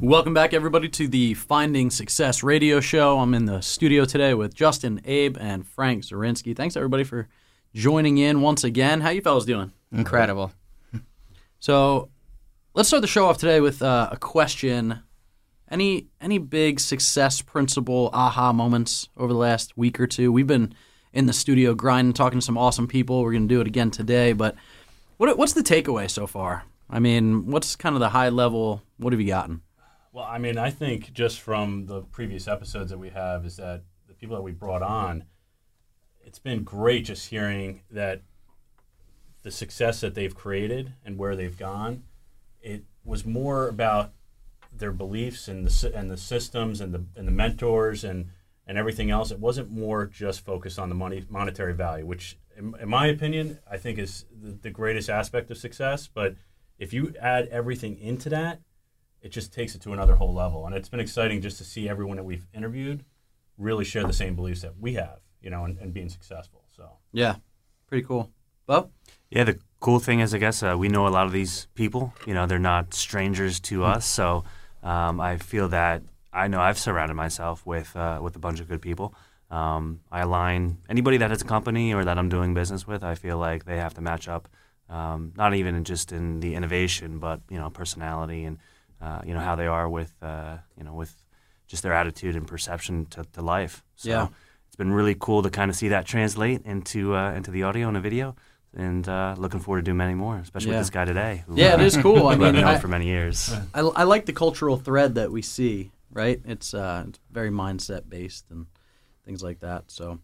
Welcome back, everybody, to the Finding Success radio show. I'm in the studio today with Justin, Abe, and Frank Zrinsky. Thanks, everybody, for joining in once again. How you fellas doing? Incredible. So, let's start the show off today with uh, a question. Any any big success principle aha moments over the last week or two? We've been in the studio grinding, talking to some awesome people. We're going to do it again today. But what what's the takeaway so far? I mean, what's kind of the high level? What have you gotten? Well, I mean, I think just from the previous episodes that we have is that the people that we brought on, it's been great just hearing that the success that they've created and where they've gone. It was more about their beliefs and the and the systems and the and the mentors and and everything else. It wasn't more just focused on the money monetary value, which, in, in my opinion, I think is the, the greatest aspect of success. But if you add everything into that, it just takes it to another whole level. And it's been exciting just to see everyone that we've interviewed really share the same beliefs that we have, you know, and, and being successful. So Yeah, pretty cool. Bo? Yeah, the cool thing is, I guess, uh, we know a lot of these people. You know, they're not strangers to us. So um, I feel that I know I've surrounded myself with uh, with a bunch of good people. Um, I align anybody that has a company or that I'm doing business with. I feel like they have to match up, um, not even just in the innovation, but you know, personality and uh, you know how they are with uh, you know with just their attitude and perception to, to life. So Yeah. it's been really cool to kind of see that translate into uh, into the audio and the video, and uh, looking forward to do many more, especially Yeah. with this guy today. Who, Yeah, it is cool. I I've mean, known for many years. I, I like the cultural thread that we see, right? It's uh, it's very mindset based and things like that. So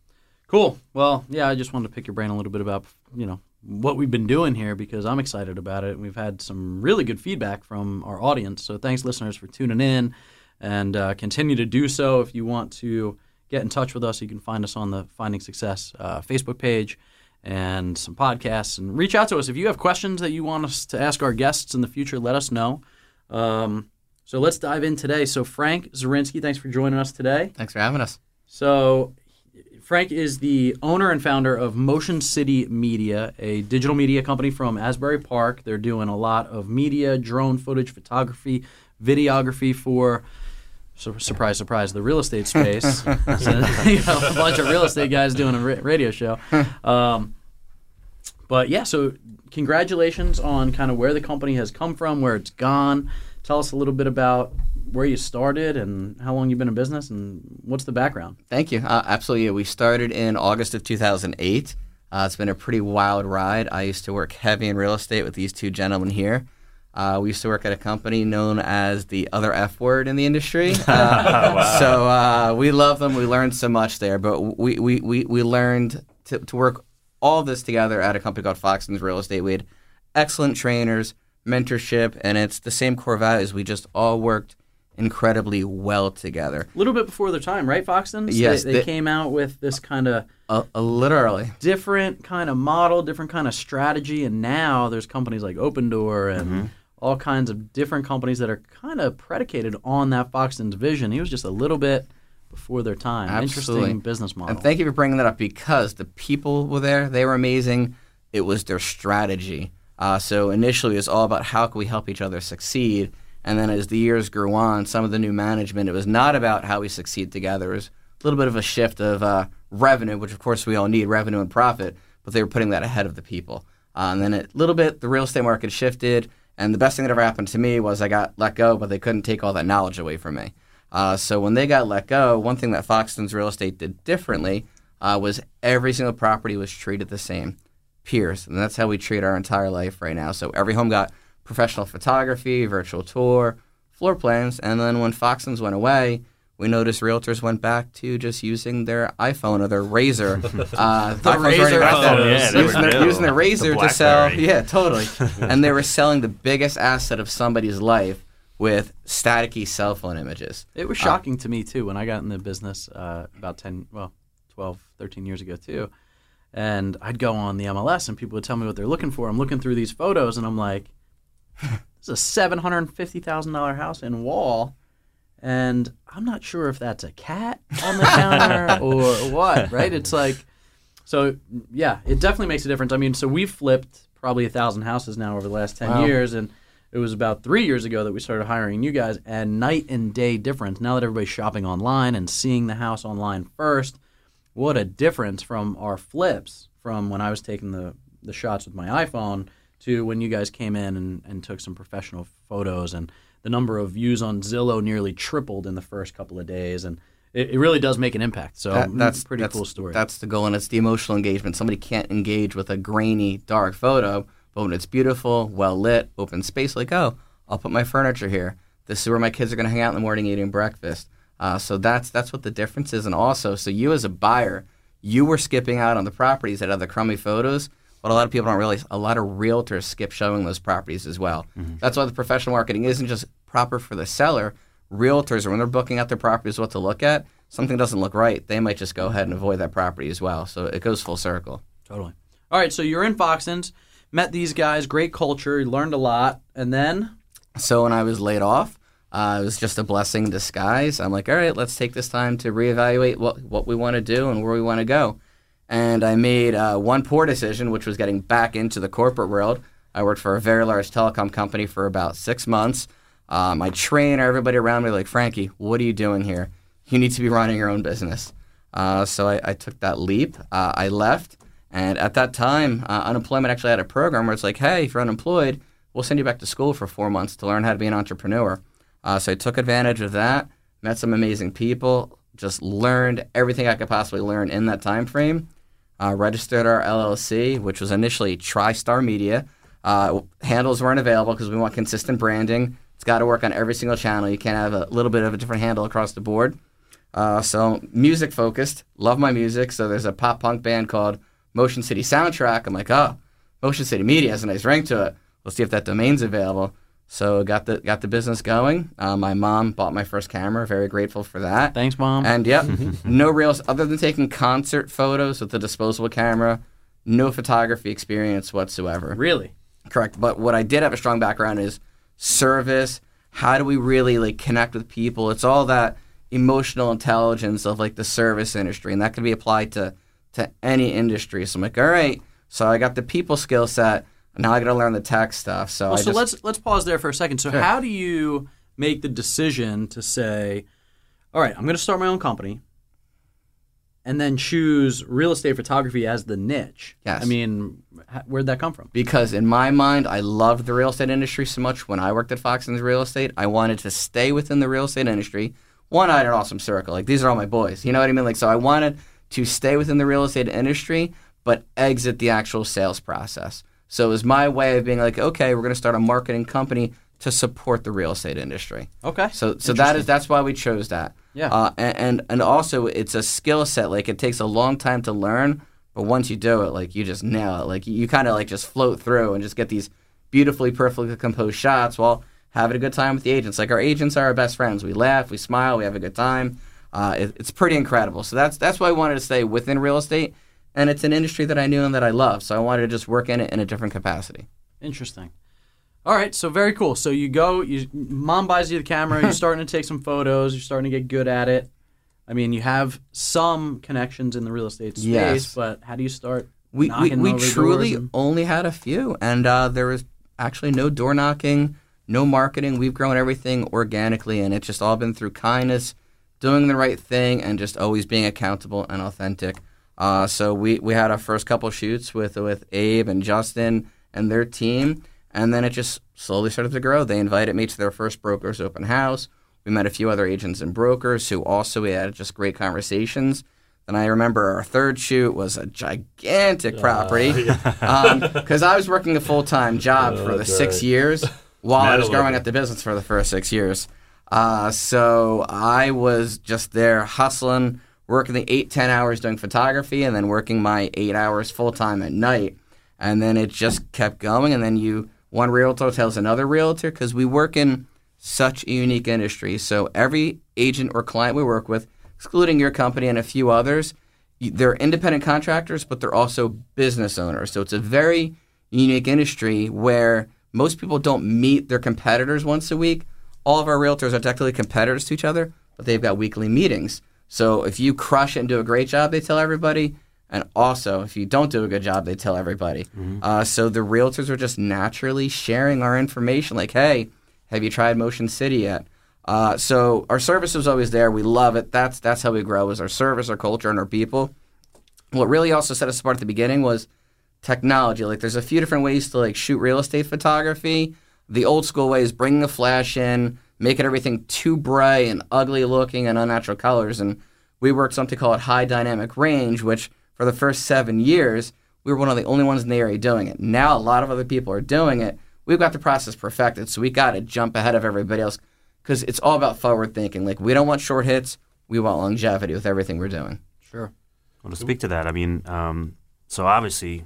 cool. Well, yeah, I just wanted to pick your brain a little bit about you know what we've been doing here because I'm excited about it. We've had some really good feedback from our audience. So thanks, listeners, for tuning in, and uh, continue to do so. If you want to get in touch with us, you can find us on the Finding Success uh, Facebook page and some podcasts and reach out to us if you have questions that you want us to ask our guests in the future let us know um, so let's dive in today so frank zrinsky thanks for joining us today Thanks for having us. so frank is the owner and founder of motion city media a digital media company from asbury park they're doing a lot of media drone footage photography videography for Sur- surprise, surprise, the real estate space. so, you know, a bunch of real estate guys doing a ra- radio show. Um, but yeah, so congratulations on kind of where the company has come from, where it's gone. Tell us a little bit about where you started and how long you've been in business and what's the background. Thank you. Uh, absolutely. We started in August of 2008. Uh, it's been a pretty wild ride. I used to work heavy in real estate with these two gentlemen here. Uh, we used to work at a company known as the other F word in the industry. Uh, So uh, we love them. We learned so much there, but we, we, we, we learned to, to work all this together at a company called Foxton's Real Estate. We had excellent trainers, mentorship, and it's the same core values. We just all worked incredibly well together. A little bit before their time, right, Foxtons? Yes, They, they the- came out with this kind of Uh, uh, literally. different kind of model, different kind of strategy, and now there's companies like Opendoor and Mm-hmm. all kinds of different companies that are kind of predicated on that Foxton's vision. He was just a little bit before their time. Absolutely. Interesting business model. And thank you for bringing that up because the people were there. They were amazing. It was their strategy. Uh, so initially, it was all about how can we help each other succeed. And then as the years grew on, some of the new management, it was not about how we succeed together. It was a little bit of a shift of uh, revenue, which of course we all need revenue and profit, but they were putting that ahead of the people. Uh, and then a little bit, the real estate market shifted. And the best thing that ever happened to me was I got let go, but they couldn't take all that knowledge away from me. Uh, so when they got let go, one thing that Foxton's Real Estate did differently uh, was every single property was treated the same, peers, and that's how we treat our entire life right now. So every home got professional photography, virtual tour, floor plans, and then when Foxton's went away, we noticed realtors went back to just using their iPhone or their Razr. Uh, the Razr phone, yeah, they using, were their, using their The Razr to sell. Yeah, totally. and they were selling the biggest asset of somebody's life with staticky cell phone images. it was shocking to me too when I got in the business uh, about 10, well, 12, 13 years ago too. And I'd go on the MLS and people would tell me what they're looking for. I'm looking through these photos and I'm like, this is a seven hundred and fifty thousand dollar house in Wall, and I'm not sure if that's a cat on the counter or what. Right? It's like, so yeah, it definitely makes a difference. I mean, so we've flipped probably a thousand houses now over the last ten Wow. years, and it was about three years ago that we started hiring you guys, and night and day difference. Now that everybody's shopping online and seeing the house online first, what a difference from our flips from when I was taking the, the shots with my iPhone to when you guys came in and, and took some professional photos. And the number of views on Zillow nearly tripled in the first couple of days. And it, it really does make an impact. So That- that's Mm, pretty that's- cool story. That's the goal, and it's the emotional engagement. Somebody can't engage with a grainy, dark photo, but when it's beautiful, well lit, open space, like oh, I'll put my furniture here. This is where my kids are going to hang out in the morning eating breakfast. Uh, so that's that's what the difference is, and also, so you as a buyer, you were skipping out on the properties that have the crummy photos. But a lot of people don't realize a lot of realtors skip showing those properties as well. That's why the professional marketing isn't just proper for the seller. Realtors, when they're booking out their properties, what to look at, something doesn't look right, they might just go ahead and avoid that property as well. So it goes full circle. Totally. All right, so you're in Foxton's, met these guys, great culture, you learned a lot, and then So when I was laid off, uh, it was just a blessing in disguise. I'm like, all right, let's take this time to reevaluate what, what we want to do and where we want to go. And I made uh, one poor decision, which was getting back into the corporate world. I worked for a very large telecom company for about six months. Uh, my trainer, everybody around me, like, Frankie, what are you doing here? You need to be running your own business. Uh, so I, I took that leap. Uh, I left. And at that time, uh, unemployment actually had a program where it's like, hey, if you're unemployed, we'll send you back to school for four months to learn how to be an entrepreneur. Uh, so I took advantage of that, met some amazing people, just learned everything I could possibly learn in that time frame. Uh, registered our LLC, which was initially TriStar Media. Uh, handles weren't available because we want consistent branding. It's got to work on every single channel. You can't have a little bit of a different handle across the board. Uh, so music focused. Love my music. So there's a pop punk band called Motion City Soundtrack. I'm like, oh, Motion City Media has a nice ring to it. Let's see if that domain's available. So got the got the business going. Uh, my mom bought my first camera. Very grateful for that. thanks, mom. And yep, no reels other than taking concert photos with a disposable camera. No photography experience whatsoever. really? Correct. But what I did have a strong background is service. How do we really like connect with people? It's all that emotional intelligence of like the service industry, and that can be applied to to any industry. So I'm like, all right. So I got the people skill set. Now I got to learn the tech stuff. So Well, so just, let's let's pause there for a second. So Sure. how do you make the decision to say, all right, I'm going to start my own company, and then choose real estate photography as the niche? Yes. I mean, where'd that come from? because in my mind, I loved the real estate industry so much. When I worked at Foxton's Real Estate, I wanted to stay within the real estate industry. One, I had an awesome circle. Like these are all my boys. You know what I mean? Like so, I wanted to stay within the real estate industry, but exit the actual sales process. So it was my way of being like, okay, we're going to start a marketing company to support the real estate industry. Okay. So so that is that's why we chose that. Yeah. Uh, and, and and also it's a skill set. Like it takes a long time to learn, but once you do it, like you just nail it. Like you, you kind of like just float through and just get these beautifully, perfectly composed shots while having a good time with the agents. Like our agents are our best friends. We laugh, we smile, we have a good time. Uh, it, it's pretty incredible. So that's that's why I wanted to stay within real estate, and it's an industry that I knew and that I love. So I wanted to just work in it in a different capacity. Interesting. All right, so very cool. So you go, you mom buys you the camera. You're starting to take some photos. You're starting to get good at it. I mean, you have some connections in the real estate space, Yes. but how do you start? We we, we truly and- only had a few, and uh, there was actually no door knocking, no marketing. We've grown everything organically, and it's just all been through kindness, doing the right thing, and just always being accountable and authentic. Uh, so we, we had our first couple shoots with with Abe and Justin and their team, and then it just slowly started to grow. They invited me to their first brokers open house. We met a few other agents and brokers who also we had just great conversations. Then I remember our third shoot was a gigantic property because I was working a full time job for the six right. years while I was growing up the business for the first six years. Uh, so I was just there hustling, working the eight, ten hours doing photography, and then working my eight hours full time at night. And then it just kept going. And then you, one realtor tells another realtor because we work in such a unique industry. So every agent or client we work with, excluding your company and a few others, they're independent contractors, but they're also business owners. So it's a very unique industry where most people don't meet their competitors once a week. All of our realtors are technically competitors to each other, but they've got weekly meetings. So if you crush it and do a great job, they tell everybody, And also, if you don't do a good job, they tell everybody. Uh, so the realtors are just naturally sharing our information. Like, hey, have you tried Motion City yet? Uh, so our service is always there. We love it. That's that's how we grow. Is our service, our culture, and our people. What really also set us apart at the beginning was technology. Like, there's a few different ways to like shoot real estate photography. The old school way is bringing a flash in, making everything too bright and ugly looking and unnatural colors. And we worked something called high dynamic range, which for the first seven years we were one of the only ones in the area doing it. Now a lot of other people are doing it. We've got the process perfected, so we got to jump ahead of everybody else because it's all about forward thinking. Like we don't want short hits, we want longevity with everything we're doing. Sure. Well, to speak to that, I mean, um, so obviously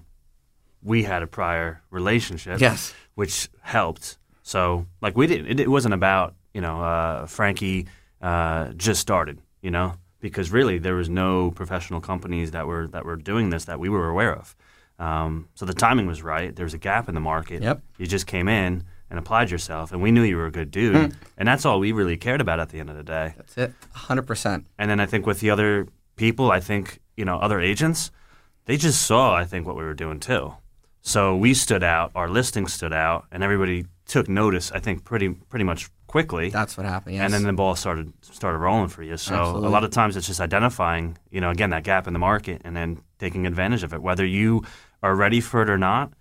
we had a prior relationship, Yes. which helped. So, like, we didn't. It, it wasn't about you know uh, Frankie uh, just started, you know, because really there was no professional companies that were that were doing this that we were aware of. Um, so the timing was right. There was a gap in the market. Yep. You just came in and applied yourself, and we knew you were a good dude, and that's all we really cared about at the end of the day. That's it. 100%. And then I think with the other people, I think, you know, other agents, they just saw, I think, what we were doing too. So we stood out, our listing stood out, and everybody took notice, I think, pretty pretty much quickly. That's what happened. Yes. And then the ball started started rolling for you. So Absolutely. a lot of times it's just identifying, you know, again that gap in the market and then taking advantage of it. Whether you are ready for it or not,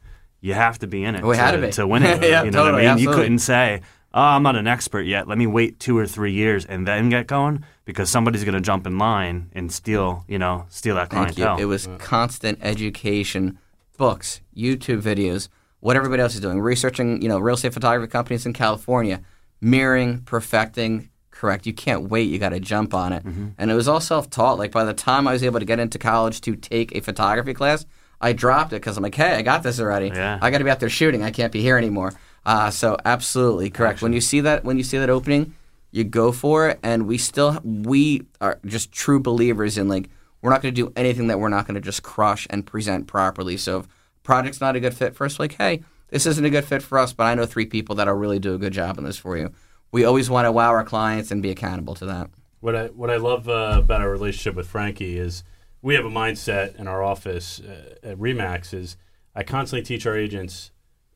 you have to be in it. Oh, we to, had to be. to win it. Yeah, you know what I mean? You couldn't say, "Oh, I'm not an expert yet. Let me wait two or three years and then get going," because somebody's going to jump in line and steal, you know, steal that Thank clientele. you. It was constant education, books, YouTube videos, what everybody else is doing, researching, you know, real estate photography companies in California, mirroring, perfecting, correct. You can't wait. You got to jump on it. And it was all self-taught. Like by the time I was able to get into college to take a photography class, I dropped it because I'm like, hey, I got this already. Yeah. I got to be out there shooting. I can't be here anymore. Uh, so absolutely correct. When you see that, when you see that opening, you go for it. And we still, we are just true believers in like, we're not going to do anything that we're not going to just crush and present properly. So if project's not a good fit for us, like, hey, this isn't a good fit for us, but I know three people that'll really do a good job on this for you. We always want to wow our clients and be accountable to that. What I what I love uh, about our relationship with Frankie is we have a mindset in our office uh, at Remax is I constantly teach our agents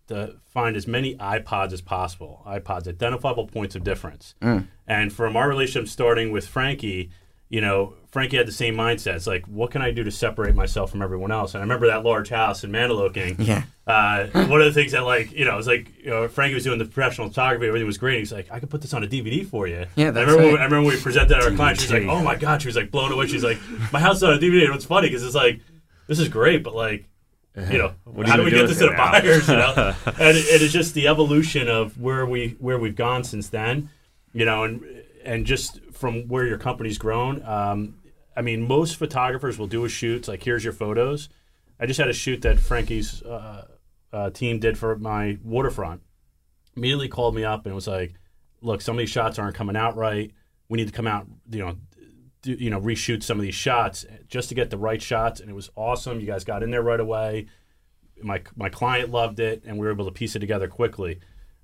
to find as many iPods as possible, iPods identifiable points of difference. And from our relationship starting with Frankie, you know, Frankie had the same mindset. It's like, what can I do to separate myself from everyone else? And I remember that large house in Mantoloking. Yeah. Uh, one of the things that, like, you know, it was like, you know, Frankie was doing the professional photography, everything was great. He's like, I could put this on a DVD for you. Yeah, And that's I remember, when. I remember when we presented our client, she was like, oh my God. She was like blown away. She's like, my house is on a DVD. And it's funny because it's like, this is great, but like, you know, What how you do we gonna get this to the buyers? You know, and it, it is just the evolution of where we where we've gone since then. You know, and and just from where your company's grown. Um, I mean, most photographers will do a shoot. Like, here's your photos. I just had a shoot that Frankie's uh, uh, team did for my waterfront. Immediately called me up and was like, "Look, some of these shots aren't coming out right. We need to come out, you know, do, you know, reshoot some of these shots just to get the right shots." And it was awesome. You guys got in there right away. My my client loved it, and we were able to piece it together quickly.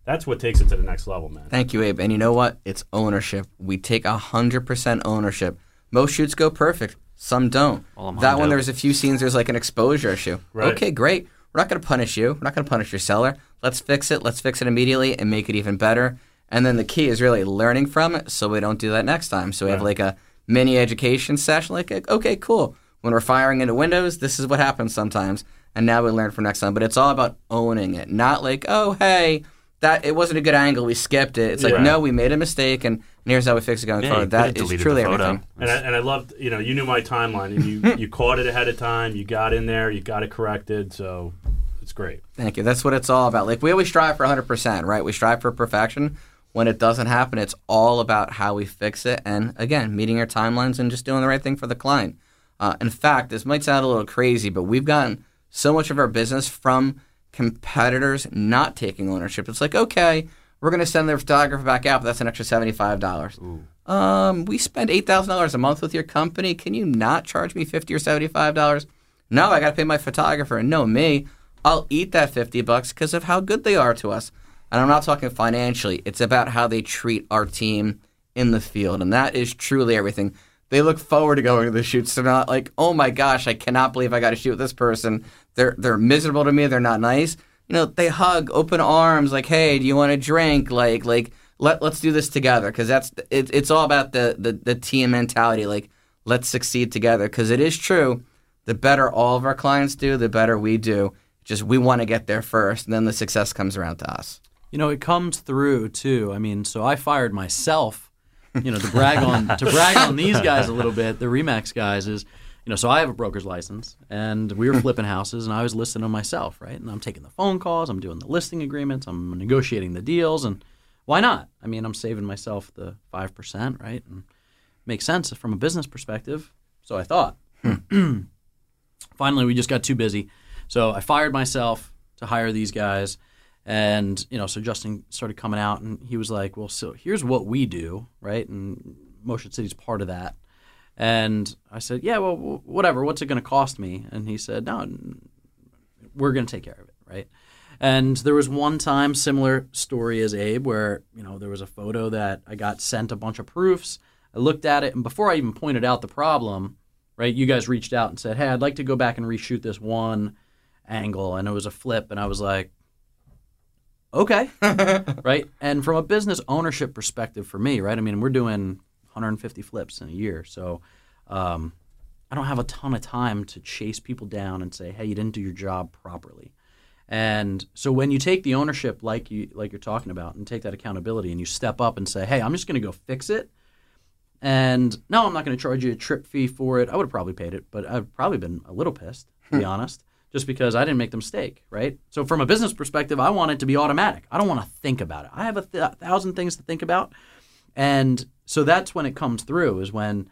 That's what takes it to the next level, man. Thank you, Abe. And you know what? It's ownership. We take 100% ownership. Most shoots go perfect, some don't. All I'm that on one, to. there's a few scenes, there's like an exposure issue. Right. Okay, great. We're not going to punish you. We're not going to punish your seller. Let's fix it. Let's fix it immediately and make it even better. And then the key is really learning from it so we don't do that next time. So we have like a mini education session like, okay, cool. When we're firing into Windows, this is what happens sometimes. And now we learn for next time. But it's all about owning it, not like, oh, hey, that it wasn't a good angle. We skipped it. It's like, Yeah. no, we made a mistake, and here's how we fix it going Yeah, you forward. could've That is deleted the truly photo. everything. And I, and I loved, you know, you knew my timeline, and you you caught it ahead of time. You got in there, you got it corrected, so it's great. Thank you. That's what it's all about. Like we always strive for 100%, right? We strive for perfection. When it doesn't happen, it's all about how we fix it, and again, meeting our timelines and just doing the right thing for the client. Uh, in fact, this might sound a little crazy, but we've gotten so much of our business from competitors not taking ownership. It's like, okay, we're going to send their photographer back out, but that's an extra seventy-five dollars. Um, we spend eight thousand dollars a month with your company. Can you not charge me fifty or seventy-five dollars? No, I got to pay my photographer. And no, me. I'll eat that fifty bucks because of how good they are to us. And I'm not talking financially. It's about how they treat our team in the field, and that is truly everything. they look forward to going to the shoots. They're not like, oh my gosh, I cannot believe I got to shoot with this person. They're they're miserable to me. They're not nice. You know, they hug, open arms, like, hey, do you want a drink? Like like let let's do this together because that's it, it's all about the, the the team mentality. Like let's succeed together because it is true. The better all of our clients do, the better we do. Just we want to get there first, and then the success comes around to us. You know, it comes through too. I mean, so I fired myself, you know, to brag on to brag on these guys a little bit, the Remax guys is, you know, so I have a broker's license and we were hmm. flipping houses and I was listing them myself, right? And I'm taking the phone calls, I'm doing the listing agreements, I'm negotiating the deals and why not? I mean, I'm saving myself the 5%, right? And makes sense from a business perspective. So I thought. Hmm. Finally, we just got too busy. So I fired myself to hire these guys. And, you know, so Justin started coming out and he was like, well, so here's what we do, right? And Motion City's part of that. And I said, yeah, well, whatever. What's it going to cost me? And he said, no, we're going to take care of it, right? And there was one time, similar story as Abe, where, you know, there was a photo that I got sent a bunch of proofs. I looked at it, and before I even pointed out the problem, right, you guys reached out and said, hey, I'd like to go back and reshoot this one angle. And it was a flip. And I was like, okay, right? And from a business ownership perspective for me, right? I mean, we're doing 150 flips in a year. So um, I don't have a ton of time to chase people down and say, hey, you didn't do your job properly. And so when you take the ownership like you like you're talking about and take that accountability and you step up and say, "Hey, I'm just going to go fix it." And no, I'm not going to charge you a trip fee for it. I would have probably paid it, but I've probably been a little pissed, to be honest, just because I didn't make the mistake, right? So from a business perspective, I want it to be automatic. I don't want to think about it. I have a th- thousand things to think about. And so that's when it comes through is when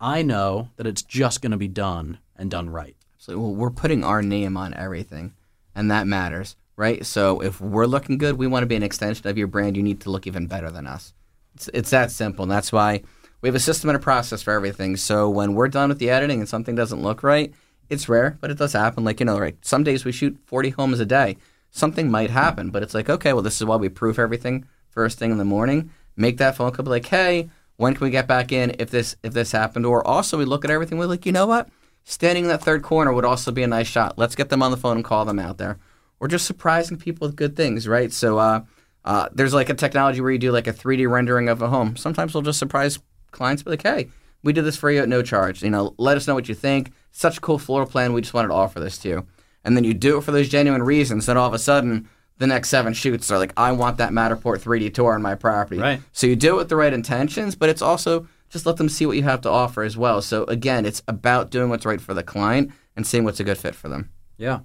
I know that it's just going to be done and done right. So well, we're putting our name on everything and that matters, right? So if we're looking good, we want to be an extension of your brand. You need to look even better than us. It's, it's that simple. And that's why we have a system and a process for everything. So when we're done with the editing and something doesn't look right, it's rare, but it does happen. Like, you know, right, some days we shoot 40 homes a day. Something might happen, but it's like, okay, well, this is why we proof everything first thing in the morning. Make that phone call, be like, hey, when can we get back in if this if this happened? Or also we look at everything, we're like, you know what? Standing in that third corner would also be a nice shot. Let's get them on the phone and call them out there. Or just surprising people with good things, right? So uh, uh, there's like a technology where you do like a 3D rendering of a home. Sometimes we'll just surprise clients, be like, hey, we did this for you at no charge. You know, let us know what you think. Such a cool floor plan. We just wanted to offer this to you. And then you do it for those genuine reasons. Then all of a sudden, the next seven shoots are like, I want that Matterport 3D tour on my property. Right. So you do it with the right intentions, but it's also just let them see what you have to offer as well. So again, it's about doing what's right for the client and seeing what's a good fit for them. Yeah.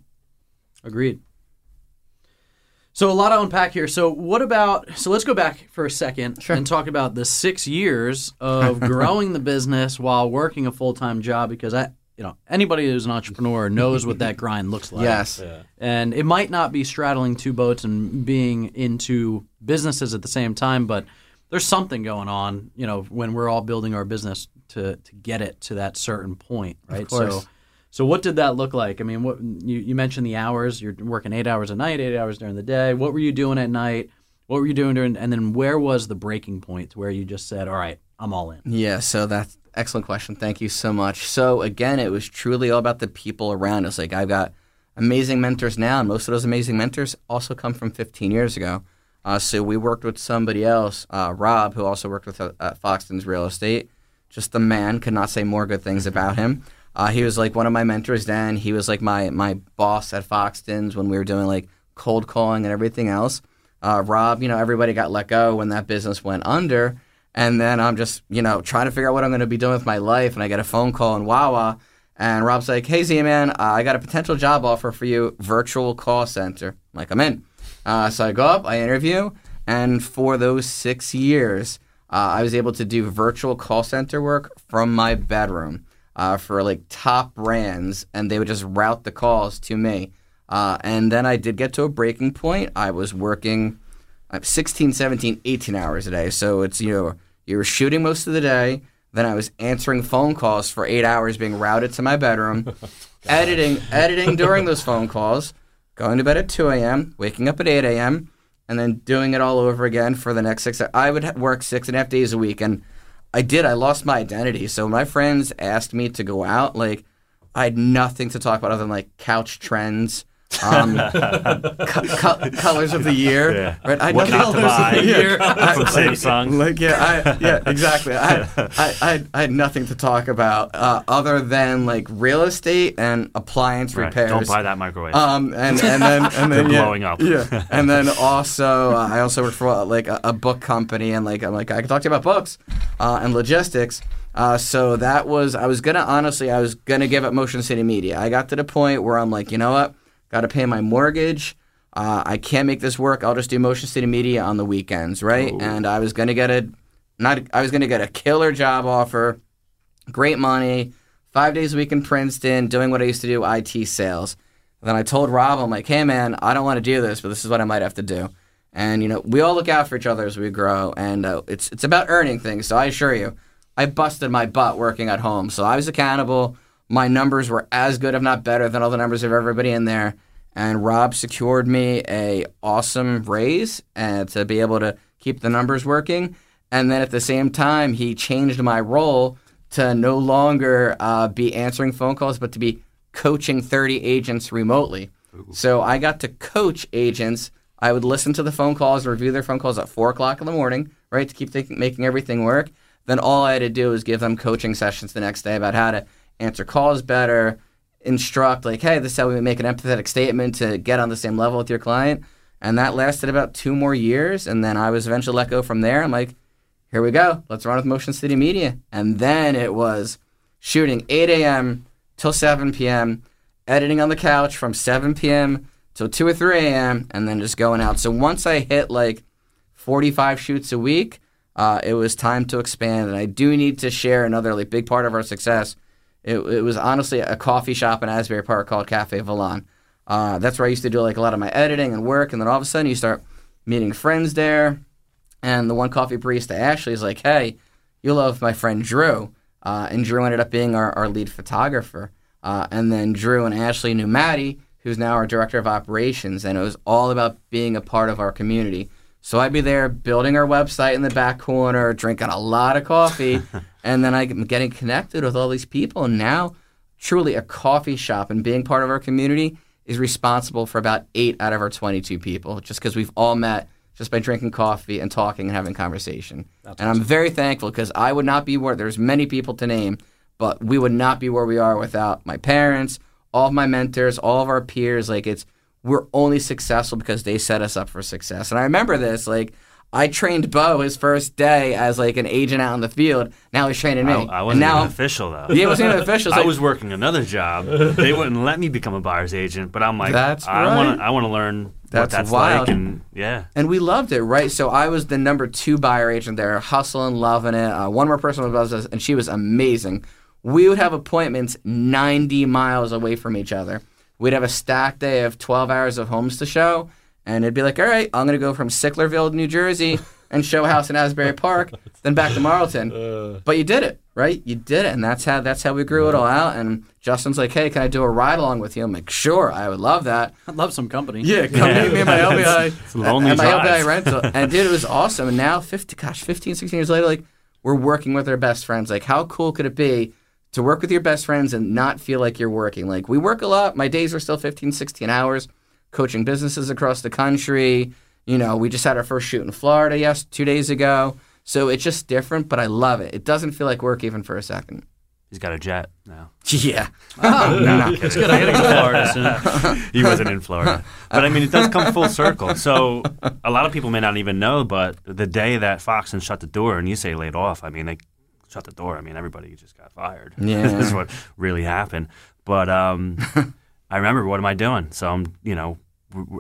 Agreed. So a lot to unpack here. So what about so let's go back for a second Sure. and talk about the 6 years of growing the business while working a full-time job because I you know, anybody who's an entrepreneur knows what that grind looks like. Yes. Yeah. And it might not be straddling two boats and being into businesses at the same time, but there's something going on, you know, when we're all building our business to to get it to that certain point, right? course. So so what did that look like? I mean, what you, you mentioned the hours, you're working 8 hours a night, 8 hours during the day. What were you doing at night? What were you doing during and then where was the breaking point to where you just said, "All right, I'm all in." Yeah, so that's excellent question. Thank you so much. So again, it was truly all about the people around us. Like I've got amazing mentors now, and most of those amazing mentors also come from 15 years ago. Uh, so we worked with somebody else, uh, Rob, who also worked with uh, Foxton's Real Estate. Just the man, could not say more good things about him. Uh, he was like one of my mentors then. He was like my my boss at Foxton's when we were doing like cold calling and everything else. Uh, Rob, you know, everybody got let go when that business went under. And then I'm just, you know, trying to figure out what I'm going to be doing with my life. And I get a phone call in Wawa. And Rob's like, hey, Z Man, uh, I got a potential job offer for you, virtual call center. I'm like, I'm in. Uh, so I go up, I interview. And for those six years, uh, I was able to do virtual call center work from my bedroom uh, for like top brands. And they would just route the calls to me. Uh, and then I did get to a breaking point. I was working uh, 16, 17, 18 hours a day. So it's, you know, you were shooting most of the day. Then I was answering phone calls for eight hours, being routed to my bedroom, editing, editing during those phone calls, going to bed at 2 a.m., waking up at 8 a.m., and then doing it all over again for the next six. I would work six and a half days a week, and I did. I lost my identity. So my friends asked me to go out, like I had nothing to talk about other than like couch trends, um, co- co- colors of the year. Yeah. Right? I had What nothing- not to buy. Yeah. From Samsung. Like yeah, I, yeah, exactly. I, I, I, I had nothing to talk about uh, other than like real estate and appliance Right. repairs. Don't buy that microwave. Um, and and then and then They're yeah, blowing up. Yeah, and then also uh, I also work for uh, like a, a book company, and like I'm like I can talk to you about books uh, and logistics. Uh, so that was I was gonna honestly I was gonna give up Motion City Media. I got to the point where I'm like, you know what, got to pay my mortgage. Uh, I can't make this work. I'll just do Motion City Media on the weekends, right? And I was gonna get a not I was gonna get a killer job offer, great money, five days a week in Princeton, doing what I used to do, IT sales. Then I told Rob, I'm like, hey man, I don't want to do this, but this is what I might have to do. And you know, we all look out for each other as we grow, and uh, it's it's about earning things. So I assure you, I busted my butt working at home. So I was accountable. My numbers were as good, if not better, than all the numbers of everybody in there. And Rob secured me a awesome raise and to be able to keep the numbers working. And then at the same time, he changed my role to no longer uh, be answering phone calls, but to be coaching 30 agents remotely. So I got to coach agents. I would listen to the phone calls, review their phone calls at four o'clock in the morning, right, to keep thinking, making everything work. Then all I had to do was give them coaching sessions the next day about how to answer calls better, instruct, like, hey, this is how we make an empathetic statement to get on the same level with your client. And that lasted about two more years. And then I was eventually let go from there. I'm like, here we go. Let's run with Motion City Media. And then it was shooting 8 a.m. till 7 p.m., editing on the couch from 7 p.m. till 2 or 3 a.m., and then just going out. So once I hit like 45 shoots a week, uh, it was time to expand. And I do need to share another like big part of our success. It, it was honestly a coffee shop in Asbury Park called Cafe Volan. Uh, that's where I used to do like a lot of my editing and work. And then all of a sudden you start meeting friends there. And the one coffee barista, Ashley, is like, hey, you love my friend Drew. Uh, and Drew ended up being our, our lead photographer. Uh, and then Drew and Ashley knew Maddie, who's now our director of operations. And it was all about being a part of our community. So I'd be there building our website in the back corner, drinking a lot of coffee. and then I'm getting connected with all these people. And now, truly, a coffee shop and being part of our community is responsible for about eight out of our 22 people, just because we've all met just by drinking coffee and talking and having conversation. and I'm very thankful because I would not be where there's many people to name, but we would not be where we are without my parents, all of my mentors, all of our peers. Like it's we're only successful because they set us up for success. And I remember this like. I trained Bo his first day as like an agent out in the field. Now he's training me. I, I wasn't now, even official though. Yeah, it wasn't even official. I So- was working another job. They wouldn't let me become a buyer's agent, but I'm like, That's I right. want to. I want to learn what That's that's wild. like, and yeah, and we loved it, right? So I was the number two buyer agent there, hustling, loving it. Uh, one more person was us, and she was amazing. We would have appointments 90 miles away from each other. We'd have a stacked day of 12 hours of homes to show, and it'd be like, all right, I'm going to go from Sicklerville, New Jersey, and show house in Asbury Park, then back to Marlton. Uh. But you did it, right? You did it, and that's how that's how we grew it all out. And Justin's like, hey, can I do a ride along with you? I'm like, sure, I would love that. I'd love some company. Yeah, come meet me in my LBI. It's a lonely at my. LBI rental. And dude, it was awesome. And now, 50, gosh, 15, 16 years later, like, we're working with our best friends. Like, how cool could it be to work with your best friends and not feel like you're working? Like, we work a lot. My days are still 15, 16 hours, coaching businesses across the country. You know, we just had our first shoot in Florida, yes, two days ago. So it's just different, but I love it. It doesn't feel like work even for a second. he's got a jet now. Yeah. Oh, no. it's good. I gotta go to Florida soon. He wasn't in Florida, but I mean, it does come full circle. So a lot of people may not even know, but the day that Foxton shut the door, and you say laid off, I mean, they shut the door. I mean, everybody just got fired. Yeah. this is what really happened. But um, I remember, what am I doing? So I'm, you know,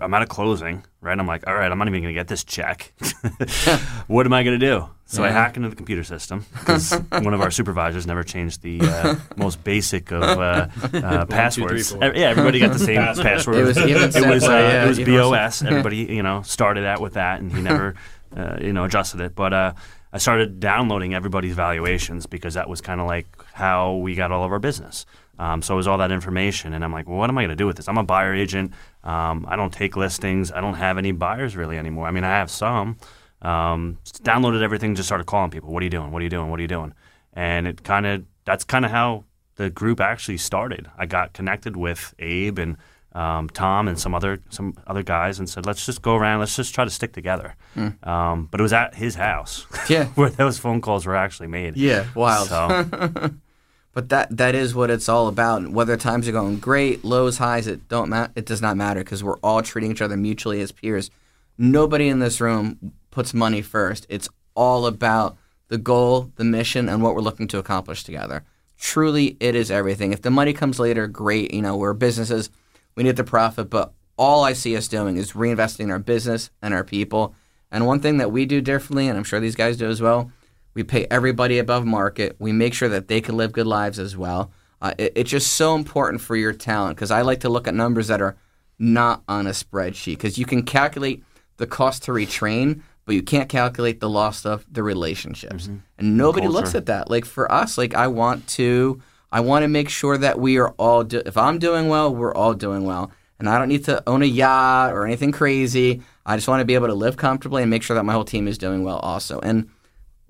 I'm at a closing, right? I'm like, all right, I'm not even going to get this check. what am I going to do? So I hack into the computer system because one of our supervisors never changed the uh, most basic of uh, uh, passwords. yeah, everybody got the same Password. It was it was, uh, yeah, it was BOS. Everybody, you know, started out with that, and he never, uh, you know, adjusted it. But uh, I started downloading everybody's valuations because that was kind of like how we got all of our business. Um, so it was all that information, and I'm like, well, what am I going to do with this? I'm a buyer agent. Um, I don't take listings. I don't have any buyers really anymore. I mean, I have some, um, downloaded everything, just started calling people. What are you doing? What are you doing? What are you doing? And it kind of that's kind of how the group actually started. I got connected with Abe and um, Tom and some other some other guys and said, let's just go around. Let's just try to stick together. Um, but it was at his house Yeah. where those phone calls were actually made. Yeah, wild. So But that that is what it's all about. Whether times are going great, lows, highs, it don't ma- it does not matter because we're all treating each other mutually as peers. Nobody in this room puts money first. It's all about the goal, the mission, and what we're looking to accomplish together. Truly, it is everything. If the money comes later, great. You know, we're businesses, we need the profit, but all I see us doing is reinvesting in our business and our people. And one thing that we do differently, and I'm sure these guys do as well, we pay everybody above market. We make sure that they can live good lives as well. Uh, it, it's just so important for your talent because I like to look at numbers that are not on a spreadsheet because you can calculate the cost to retrain, but you can't calculate the loss of the relationships. And nobody looks at that. Like for us, like I want to, I want to make sure that we are all. Do- if I'm doing well, we're all doing well. And I don't need to own a yacht or anything crazy. I just want to be able to live comfortably and make sure that my whole team is doing well also. And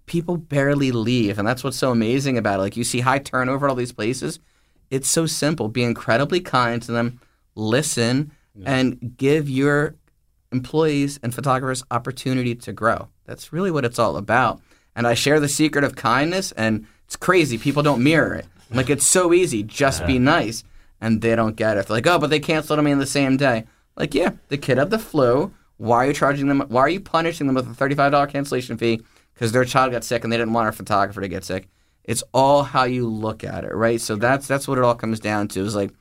people barely leave, and that's what's so amazing about it. Like you see high turnover at all these places. It's so simple. Be incredibly kind to them, listen, and give your employees and photographers opportunity to grow. That's really what it's all about. And I share the secret of kindness, and it's crazy. People don't mirror it. Like it's so easy. Just be nice, and they don't get it. They're like, oh, but they canceled on me in the same day. Like, yeah, the kid had the flu. Why are you charging them? Why are you punishing them with a thirty-five dollar cancellation fee because their child got sick and they didn't want our photographer to get sick? It's all how you look at it, right? So that's that's what it all comes down to. Is like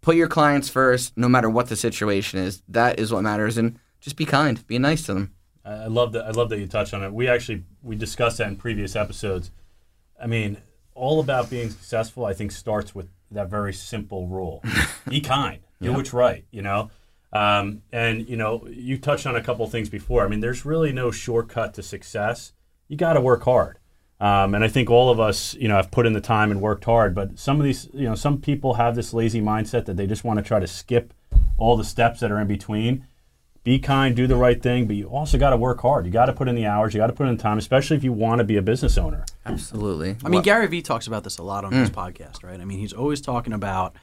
put your clients first, no matter what the situation is. That is what matters, and just be kind, be nice to them. I love that. I love that you touched on it. We actually we discussed that in previous episodes. I mean, all about being successful. I think starts with that very simple rule: be kind, do what's right. You know, um, and you know, you touched on a couple of things before. I mean, there's really no shortcut to success. You got to work hard. Um, and I think all of us, you know, have put in the time and worked hard. But some of these, you know, some people have this lazy mindset that they just want to try to skip all the steps that are in between be kind, do the right thing, but you also got to work hard. You got to put in the hours, you got to put in the time, especially if you want to be a business owner. Absolutely. I mean, Gary Vee talks about this a lot on his podcast, right? I mean, he's always talking about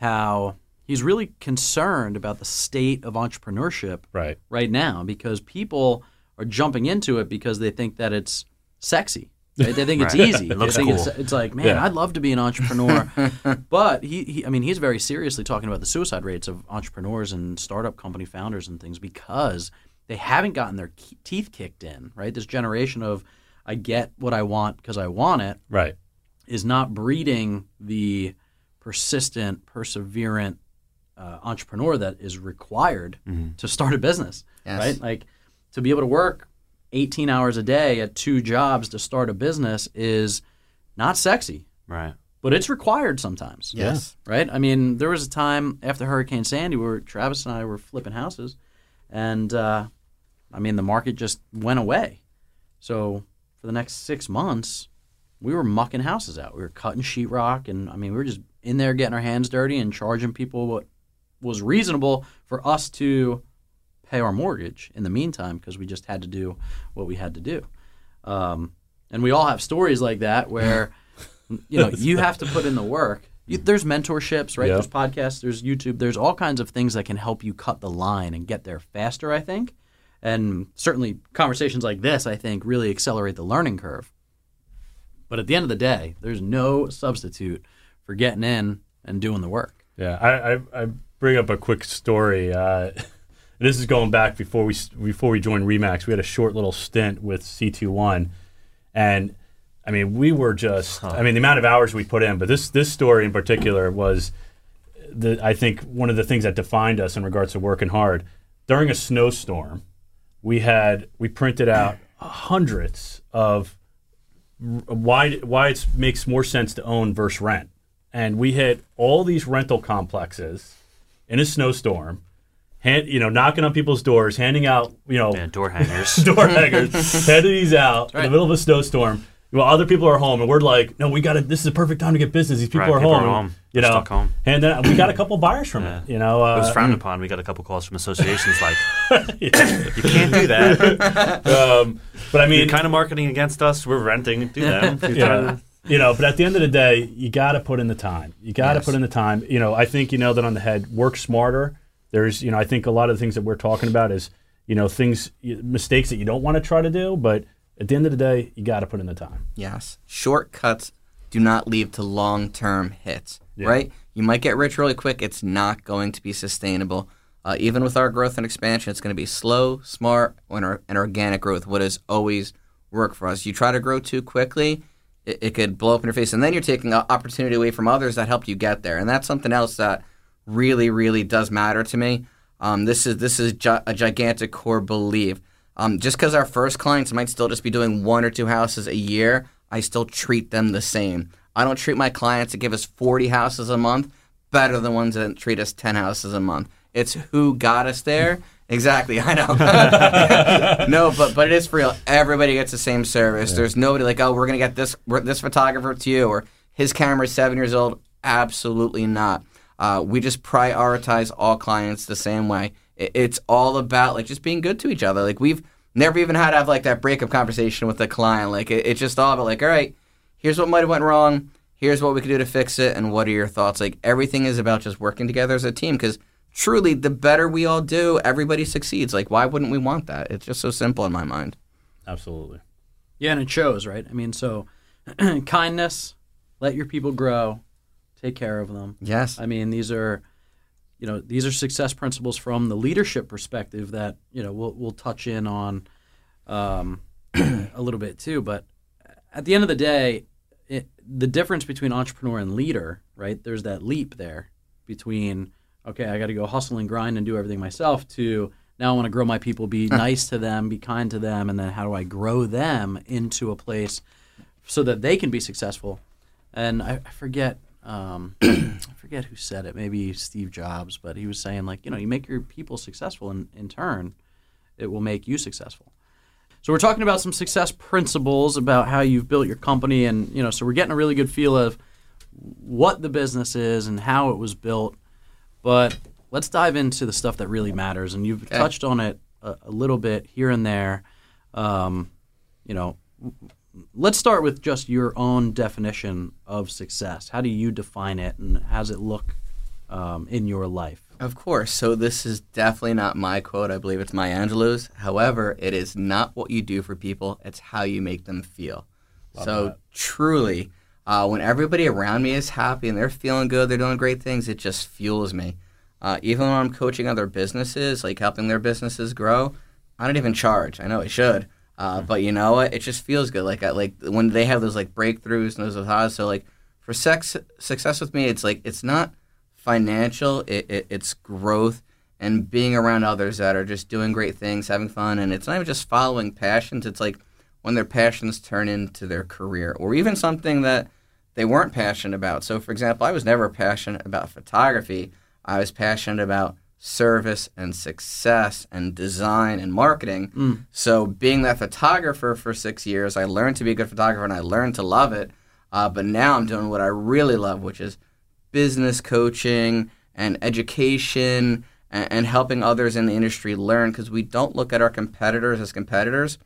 how he's really concerned about the state of entrepreneurship Right. right now because people are jumping into it because they think that it's sexy. Right? They think it's easy. It looks cool. it's, it's like, man, Yeah. I'd love to be an entrepreneur. but he, he, I mean, he's very seriously talking about the suicide rates of entrepreneurs and startup company founders and things because they haven't gotten their ke- teeth kicked in. Right, this generation of I get what I want because I want it Right. is not breeding the persistent, perseverant uh, entrepreneur that is required to start a business. Yes. Right? Like to be able to work 18 hours a day at two jobs to start a business is not sexy, right. but it's required sometimes. yes. Right? I mean, there was a time after Hurricane Sandy where Travis and I were flipping houses, and uh, I mean, the market just went away. So for the next six months, we were mucking houses out. We were cutting sheetrock, and I mean, we were just in there getting our hands dirty and charging people what was reasonable for us to pay our mortgage in the meantime because we just had to do what we had to do. Um, and we all have stories like that where you know you have to put in the work. You, there's mentorships, right? Yeah. There's podcasts, there's YouTube, there's all kinds of things that can help you cut the line and get there faster. I think, and certainly conversations like this, I think, really accelerate the learning curve. But at the end of the day, there's no substitute for getting in and doing the work. Yeah. I, I, I bring up a quick story. Uh, this is going back before we before we joined Remax. We had a short little stint with C21, and I mean, we were just. I mean, the amount of hours we put in. But this this story in particular was the I think one of the things that defined us in regards to working hard during a snowstorm. We had we printed out hundreds of why why it makes more sense to own versus rent, and we hit all these rental complexes in a snowstorm, hand you know knocking on people's doors, handing out you know Yeah, door hangers. door hangers, handing these out in the middle of a snowstorm. Well, other people are home, and we're like, no, we got to. This is the perfect time to get business. These people Right, are people home. are home. You know, stuck home. and then we got a couple buyers from Yeah. it. You know, uh, It was frowned upon. We got a couple calls from associations like, you can't do that. um, but I mean, You're kind of marketing against us. We're renting. Do that. You're Yeah. you know, but at the end of the day, you got to put in the time. You got to Yes. put in the time. You know, I think you nailed it on the head. Work smarter. There's, you know, I think a lot of the things that we're talking about is, you know, things, mistakes that you don't want to try to do, but at the end of the day, you got to put in the time. Yes. Shortcuts do not lead to long term hits, Yeah. right? You might get rich really quick. It's not going to be sustainable. Uh, even with our growth and expansion, it's going to be slow, smart, and, or, and organic growth. What has always worked for us. You try to grow too quickly, it, it could blow up in your face. And then you're taking a opportunity away from others that helped you get there. And that's something else that really, really does matter to me. Um, this is this is gi- a gigantic core belief. Um, just because our first clients might still just be doing one or two houses a year, I still treat them the same. I don't treat my clients that give us 40 houses a month better than ones that treat us 10 houses a month. It's who got us there. Exactly, I know. no, but but it is for real. Everybody gets the same service. There's nobody like, oh, we're gonna get this this photographer to you, or his camera's seven years old. Absolutely not. Uh, we just prioritize all clients the same way. It, it's all about like just being good to each other. Like we've never even had to have like that breakup conversation with a client. Like it, it's just all about like, all right, here's what might have went wrong. Here's what we could do to fix it, and what are your thoughts? Like everything is about just working together as a team because truly, the better we all do, everybody succeeds. Like why wouldn't we want that? It's just so simple in my mind. Absolutely. Yeah, and it shows, right? I mean, so kindness, let your people grow, take care of them. Yes. I mean, these are, you know, these are success principles from the leadership perspective that you know we'll we'll touch in on um, a little bit too. But at the end of the day, it, the difference between entrepreneur and leader, right? There's that leap there between okay, I got to go hustle and grind and do everything myself to now I want to grow my people, be nice to them, be kind to them, and then how do I grow them into a place so that they can be successful? And I, I forget, um, I forget who said it. Maybe Steve Jobs, but he was saying like, you know, you make your people successful, and in turn, it will make you successful. So we're talking about some success principles about how you've built your company, and you know, so we're getting a really good feel of what the business is and how it was built. But let's dive into the stuff that really matters, and you've Okay. touched on it a, a little bit here and there. Um, you know, let's start with just your own definition of success. How do you define it, and how does it look um, in your life? Of course. So this is definitely not my quote. I believe it's Maya Angelou's. However, it is not what you do for people; it's how you make them feel. so that. truly, uh, when everybody around me is happy and they're feeling good, they're doing great things, it just fuels me. Uh, even when I'm coaching other businesses, like helping their businesses grow, I don't even charge. I know I should. Uh, but you know what? It just feels good. Like I, like when they have those like breakthroughs and those ahas. So like for sex success with me, it's like it's not financial. It, it, it's growth and being around others that are just doing great things, having fun, and it's not even just following passions. It's like when their passions turn into their career, or even something that they weren't passionate about. So, for example, I was never passionate about photography. I was passionate about service and success and design and marketing. So, being that photographer for six years, I learned to be a good photographer and I learned to love it. Uh, but now I'm doing what I really love, which is business coaching and education and, and helping others in the industry learn because we don't look at our competitors as competitors.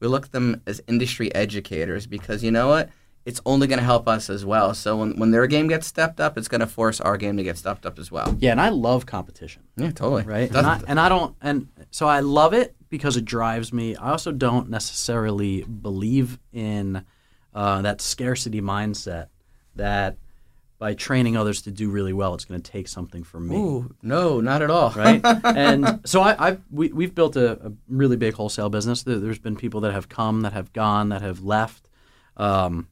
We look at them as industry educators because you know what? It's only going to help us as well. So when, when their game gets stepped up, it's going to force our game to get stepped up as well. Yeah, and I love competition. Yeah, totally. right? And I, and I don't, and so I love it because it drives me. I also don't necessarily believe in uh, that scarcity mindset that by training others to do really well, it's going to take something from me. Ooh, no, not at all. Right, and so I, I've we, we've built a, a really big wholesale business. There, there's been people that have come, that have gone, that have left. Um,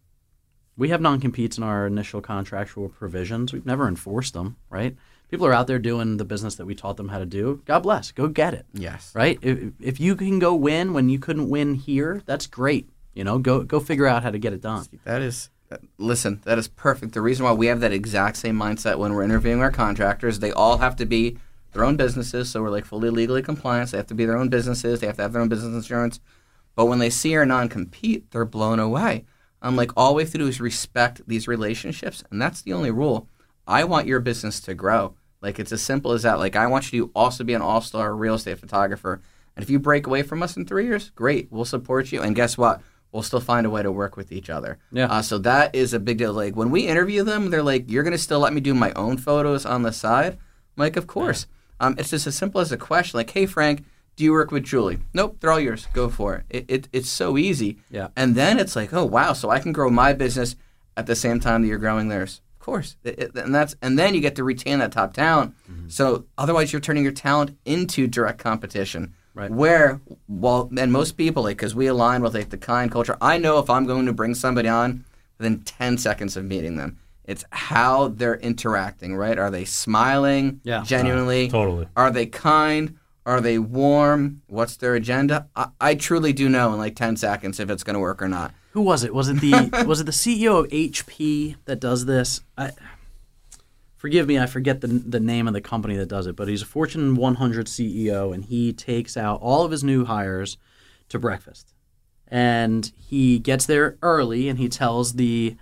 we have non-competes in our initial contractual provisions. We've never enforced them, right? People are out there doing the business that we taught them how to do. God bless. Go get it, yes. right? If, if you can go win when you couldn't win here, that's great. You know, go go figure out how to get it done. That is, listen, that is perfect. The reason why we have that exact same mindset when we're interviewing our contractors, they all have to be their own businesses. So we're like fully legally compliant. They have to be their own businesses. They have to have their own business insurance. But when they see our non compete, they're blown away. I'm like, all we have to do is respect these relationships, and that's the only rule. I want your business to grow. Like it's as simple as that. Like I want you to also be an all-star real estate photographer. And if you break away from us in three years, great, we'll support you. And guess what? We'll still find a way to work with each other. Yeah. Uh, so that is a big deal. Like when we interview them, they're like, "You're gonna still let me do my own photos on the side?" I'm like, "Of course." Um, it's just as simple as a question, like, "Hey, Frank, do you work with Julie?" Nope, they're all yours. Go for it. It, it it's so easy. Yeah. And then it's like, "Oh wow!" So I can grow my business at the same time that you're growing theirs. Of course, It- it- and that's and then you get to retain that top talent. Mm-hmm. So otherwise, you're turning your talent into direct competition. Right. Where, well, and most people, like, because we align with like the kind culture. I know if I'm going to bring somebody on within 10 seconds of meeting them, it's how they're interacting. Right? Are they smiling? Yeah. Genuinely. Totally. Are they kind? Are they warm? What's their agenda? I, I truly do know in like 10 seconds if it's going to work or not. Who was it? Was it the was it the CEO of HP that does this? I, forgive me, I forget the the name of the company that does it, but he's a Fortune 100 CEO, and he takes out all of his new hires to breakfast, and he gets there early, and he tells the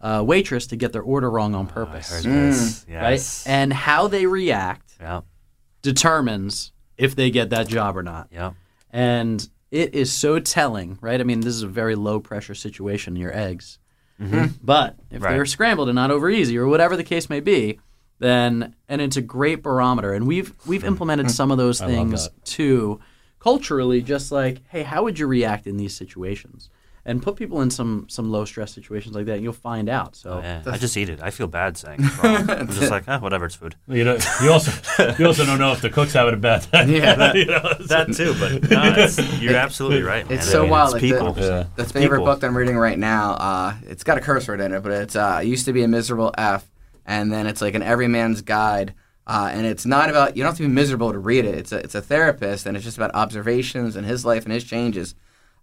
uh, waitress to get their order wrong on I purpose, heard Mm. this. right? And how they react yeah. determines if they get that job or not. Yeah. And it is so telling, right? I mean, this is a very low pressure situation, your eggs. But if Right. they're scrambled and not over easy or whatever the case may be, then and it's a great barometer. And we've we've implemented some of those things too culturally, just like, hey, how would you react in these situations? And put people in some some low stress situations like that, and you'll find out. So Oh, yeah. I just eat it. I feel bad saying it's wrong. I'm just like, ah, whatever, it's food. You know, you also you also don't know if the cook's having a bad time. Yeah, that- you know, That too, but no, you're absolutely right. Man. It's I so mean, wild, It's like the- Yeah. The favorite people. book that I'm reading right now, uh, it's got a curse word in it, but it's uh, it used to be a miserable F, and then it's like an everyman's guide, uh, and it's not about you don't have to be miserable to read it. It's a it's a therapist, and it's just about observations and his life and his changes.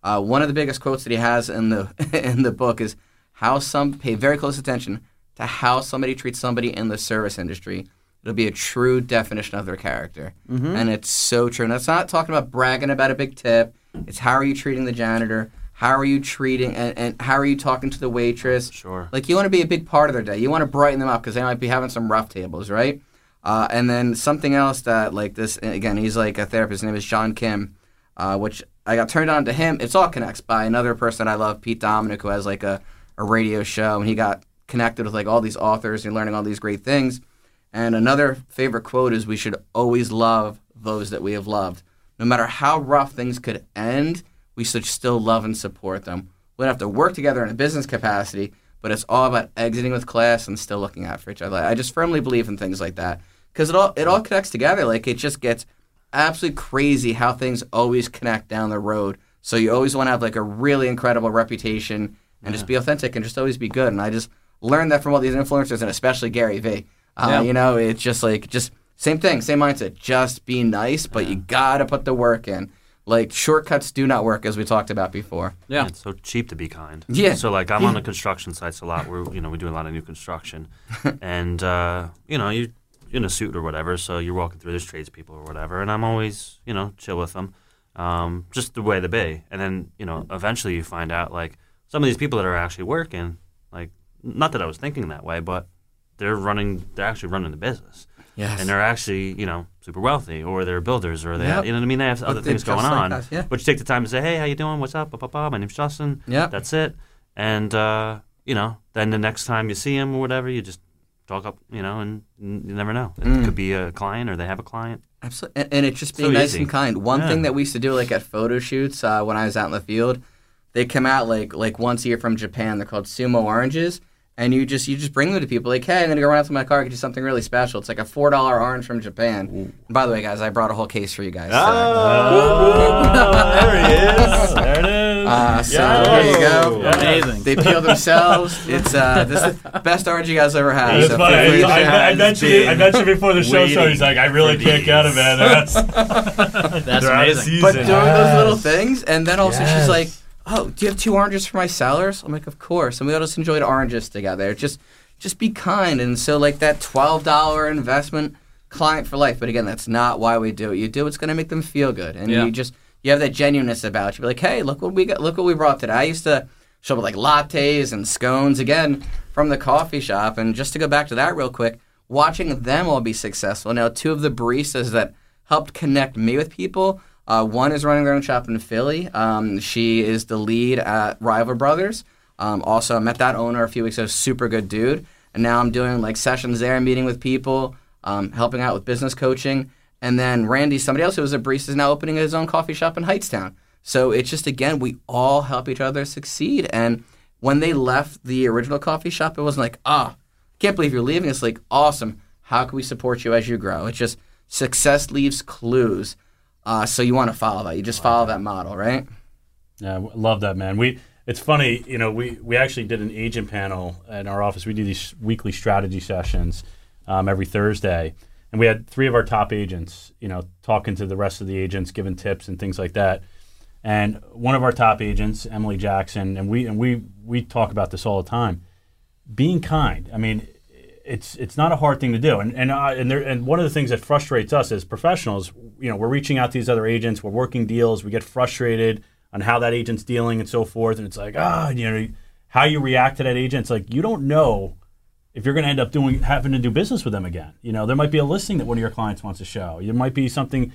Uh, one of the biggest quotes that he has in the in the book is how some pay very close attention to how somebody treats somebody in the service industry. It'll be a true definition of their character, and it's so true. And that's not talking about bragging about a big tip. It's how are you treating the janitor? How are you treating and, and how are you talking to the waitress? Sure. Like you want to be a big part of their day. You want to brighten them up because they might be having some rough tables, right? Uh, and then something else that like this again, he's like a therapist. His name is Sean Kim, uh, which I got turned on to him. It's all connects by another person I love, Pete Dominick, who has like a, a radio show, and he got connected with like all these authors and learning all these great things. And another favorite quote is, "We should always love those that we have loved, no matter how rough things could end. We should still love and support them. We don't have to work together in a business capacity, but it's all about exiting with class and still looking out for each other. I just firmly believe in things like that because it all it all connects together. Like it just gets absolutely crazy how things always connect down the road. So you always want to have like a really incredible reputation and just be authentic and just always be good. And I just learned that from all these influencers and especially Gary Vee. Uh, Yeah. You know, it's just like just same thing, same mindset. Just be nice, but you gotta put the work in. Like shortcuts do not work, as we talked about before. yeah, It's so cheap to be kind. Yeah. So like I'm on the construction sites a lot. We're you know we do a lot of new construction, and uh, you know you in a suit or whatever. So you're walking through there's tradespeople or whatever, and I'm always you know chill with them, um, just the way they be. And then you know eventually you find out like some of these people that are actually working, like not that I was thinking that way, but they're running. They're actually running the business. Yes. And they're actually, you know, super wealthy, or they're builders, or they, Yep. you know what I mean. They have other Look, things going like on, yeah. but you take the time to say, "Hey, how you doing? What's up? Blah, blah, blah. My name's Justin. Yep. That's it." And uh, you know, then the next time you see him or whatever, you just talk up, you know, and you never know. It Mm. could be a client, or they have a client. Absolutely, and, and it's just being So nice easy. and kind. One Yeah. thing that we used to do, like at photo shoots, uh, when I was out in the field, they come out like like once a year from Japan. They're called sumo oranges, and you just you just bring them to people. Like, hey, I'm gonna go around to my car, get you something really special. It's like a four dollar orange from Japan. And by the way, guys, I brought a whole case for you guys. there he is. there it is. Uh, so Yes. there you go. Yes. amazing. They peel themselves. It's uh, this is the best orange you guys ever had. It's so funny. feel I. I, I mentioned it, I mentioned before the show started. He's like, I really can't get him, these. man. That's, That's they're out of amazing. season. But doing those little things, and then also Yes. she's like, "Oh, do you have two oranges for my sellers?" I'm like, "Of course." And we all just enjoyed oranges together. Just, just be kind, and so like that twelve dollar investment, client for life. But again, that's not why we do it. You do it's going to make them feel good, and Yeah. you just you have that genuineness about you. Be like, "Hey, look what we got! Look what we brought today." I used to show up like lattes and scones again from the coffee shop. And just to go back to that real quick, watching them all be successful. Now, two of the baristas that helped connect me with people. Uh, one is running their own shop in Philly. Um, she is the lead at Rival Brothers. Um, also, I met that owner a few weeks ago. Super good dude. And now I'm doing like sessions there, meeting with people, um, helping out with business coaching. And then Randy, somebody else who was a barista, is now opening his own coffee shop in Hightstown. So it's just again, we all help each other succeed. And when they left the original coffee shop, it wasn't like, ah, can't believe you're leaving. It's like, awesome. How can we support you as you grow? It's just success leaves clues. Uh, so you want to follow that. You just follow that model, right? Yeah, love that, man. We it's funny, you know, we we actually did an agent panel in our office. We do these weekly strategy sessions um, every Thursday, and we had three of our top agents, you know, talking to the rest of the agents, giving tips and things like that. And one of our top agents, Emily Jackson, and we and we we talk about this all the time. Being kind. I mean, it's it's not a hard thing to do. And and and there and one of the things that frustrates us as professionals, you know, we're reaching out to these other agents, we're working deals, we get frustrated on how that agent's dealing and so forth, and it's like ah, you know, how you react to that agent. It's like you don't know if you're going to end up doing having to do business with them again. You know, there might be a listing that one of your clients wants to show. There might be something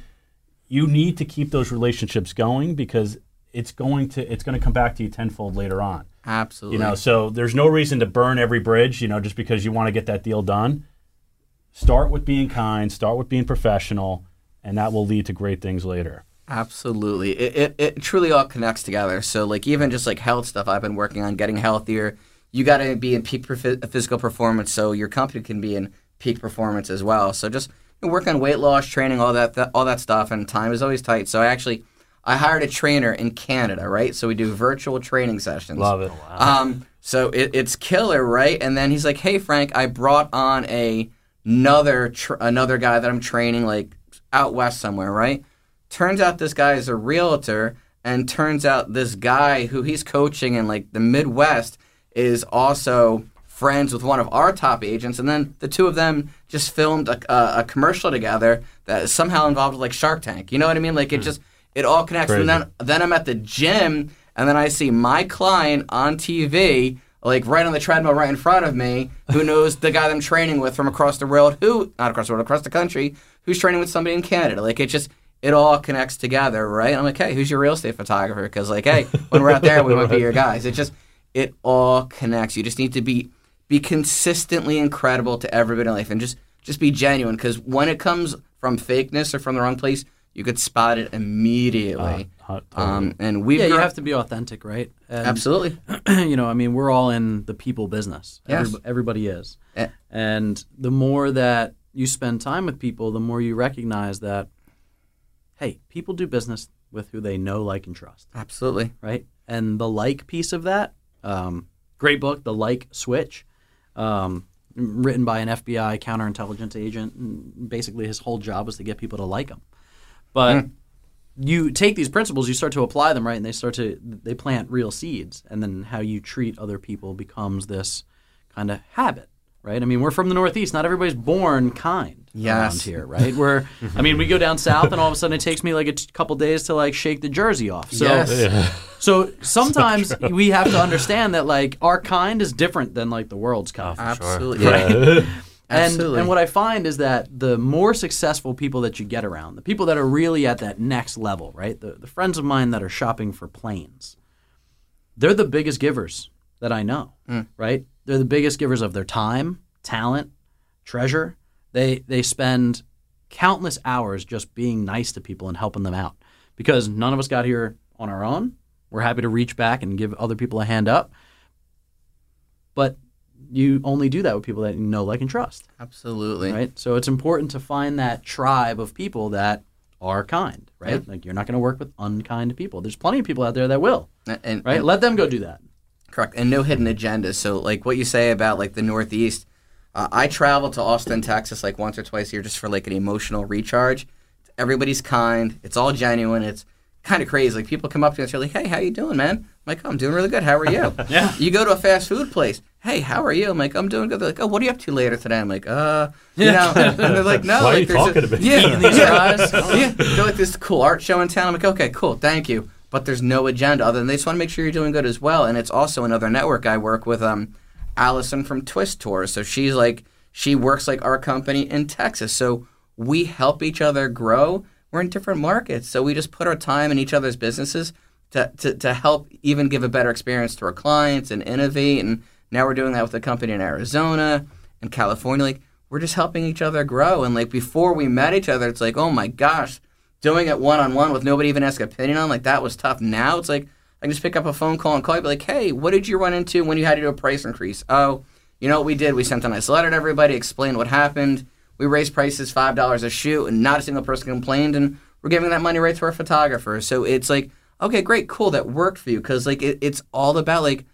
you need to keep those relationships going because it's going to it's going to come back to you tenfold later on. Absolutely. You know, so there's no reason to burn every bridge, you know, just because you want to get that deal done. Start with being kind, start with being professional, and that will lead to great things later. Absolutely. It, it, it truly all connects together. So, like, even just like health stuff I've been working on, getting healthier, you got to be in peak perf- physical performance so your company can be in peak performance as well. So, just you know, work on weight loss, training, all that, that, all that stuff, and time is always tight. So, I actually. I hired a trainer in Canada, right? So we do virtual training sessions. Love it. Um, so it, it's killer, right? And then he's like, "Hey, Frank, I brought on a another tr- another guy that I'm training like out west somewhere, right? Turns out this guy is a realtor, and turns out this guy who he's coaching in like the Midwest is also friends with one of our top agents, and then the two of them just filmed a, a, a commercial together that somehow involved like Shark Tank. You know what I mean? Like it hmm. just it all connects. And then then I'm at the gym, and then I see my client on TV, like right on the treadmill right in front of me, who knows the guy that I'm training with from across the world, who not across the world, across the country, who's training with somebody in Canada. Like it just it all connects together, right? I'm like, hey, who's your real estate photographer? Because like, hey, when we're out there, we might be your guys. It just it all connects. You just need to be be consistently incredible to everybody in life, and just just be genuine. Because when it comes from fakeness or from the wrong place, you could spot it immediately. Uh, totally. um, and we've Yeah, you have to be authentic, right? And, absolutely. you know, I mean, we're all in the people business. Yes. Everyb- everybody is. Eh. And the more that you spend time with people, the more you recognize that, hey, people do business with who they know, like, and trust, Absolutely. right? And the like piece of that, um, great book, The Like Switch, um, written by an FBI counterintelligence agent. And basically, his whole job was to get people to like him. But you take these principles, you start to apply them, right? And they start to they plant real seeds, and then how you treat other people becomes this kind of habit, right? I mean, we're from the Northeast. Not everybody's born kind Yes. here, right? We're, I mean, we go down south, and all of a sudden it takes me like a t- couple days to like shake the jersey off. So, Yes. so sometimes we have to understand that like our kind is different than like the world's kind. Oh, Absolutely. Right. And, Absolutely. and what I find is that the more successful people that you get around, the people that are really at that next level, right? The, the friends of mine that are shopping for planes, they're the biggest givers that I know, mm. right? They're the biggest givers of their time, talent, treasure. They they spend countless hours just being nice to people and helping them out because none of us got here on our own. We're happy to reach back and give other people a hand up. But you only do that with people that you know, like, and trust, Absolutely. right? So it's important to find that tribe of people that are kind, right? Like you're not going to work with unkind people. There's plenty of people out there that will, And, and- right? Let them go do that. Correct, and no hidden agendas. So, like what you say about like the Northeast, uh, I travel to Austin, Texas, like once or twice a year just for like an emotional recharge. Everybody's kind. It's all genuine. It's kind of crazy. Like people come up to and say, like, "Hey, how you doing, man?" I'm like, oh, "I'm doing really good. How are you?" Yeah. You go to a fast food place. Hey, how are you? I'm like, "I'm doing good." They're like, "Oh, what are you up to later today?" I'm like, "Uh, you know," and they're like, "No." Why are like, you there's a- to me? Yeah, yeah. yeah, they're like this cool art show in town. I'm like, okay, cool, thank you. but there's no agenda other than they just want to make sure you're doing good as well. And it's also another network I work with, um, Allison from Twist Tours. So she's like, she works like our company in Texas. So we help each other grow. We're in different markets. So we just put our time in each other's businesses to, to, to help even give a better experience to our clients and innovate. And now we're doing that with a company in Arizona and California. Like, we're just helping each other grow. And like before we met each other, it's like, oh my gosh, doing it one on one with nobody even ask opinion on, like that was tough. Now it's like I can just pick up a phone call and call you, be like, hey, what did you run into when you had to do a price increase? Oh, you know what we did? We sent a nice letter to everybody, explained what happened. We raised prices five dollars a shoot, and not a single person complained, and we're giving that money right to our photographer. So it's like, okay, great, cool, that worked for you, because like it, it's all about like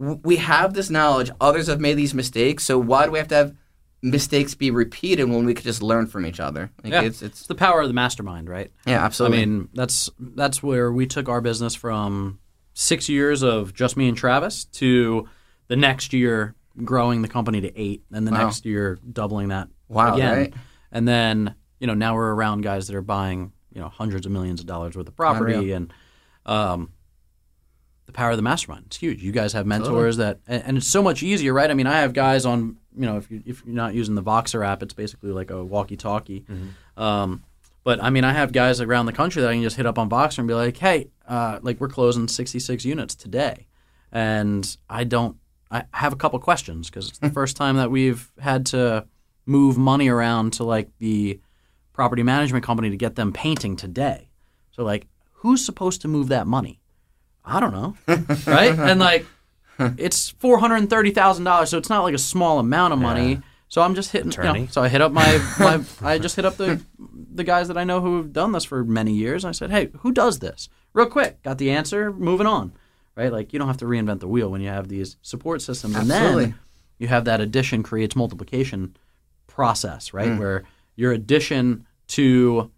w- we have this knowledge. Others have made these mistakes, so why do we have to have mistakes be repeated when we could just learn from each other? Like, Yeah. it's, It's it's the power of the mastermind, right? yeah, absolutely. I mean, that's that's where we took our business from six years of just me and Travis to the next year growing the company to eight, and the Wow. next year doubling that Wow, again. right? And then you know now we're around guys that are buying you know hundreds of millions of dollars worth of property, Unreal. and um, the power of the mastermind. It's huge. You guys have mentors that, and, and it's so much easier, right? I mean, I have guys on. You know, if you if you're not using the Voxer app, it's basically like a walkie-talkie. Um, but I mean, I have guys around the country that I can just hit up on Voxer and be like, "Hey, uh, like we're closing 66 units today," and I don't. I have a couple questions because it's the first time that we've had to move money around to like the property management company to get them painting today. So like, who's supposed to move that money? I don't know, right? And like, it's four hundred and thirty thousand dollars, so it's not like a small amount of money. Yeah. So I'm just hitting. You know, so I hit up my, my I just hit up the the guys that I know who have done this for many years. I said, hey, who does this? Real quick, got the answer. Moving on, right? Like you don't have to reinvent the wheel when you have these support systems, and Absolutely. then you have that addition creates multiplication process, right? Mm. Where your addition to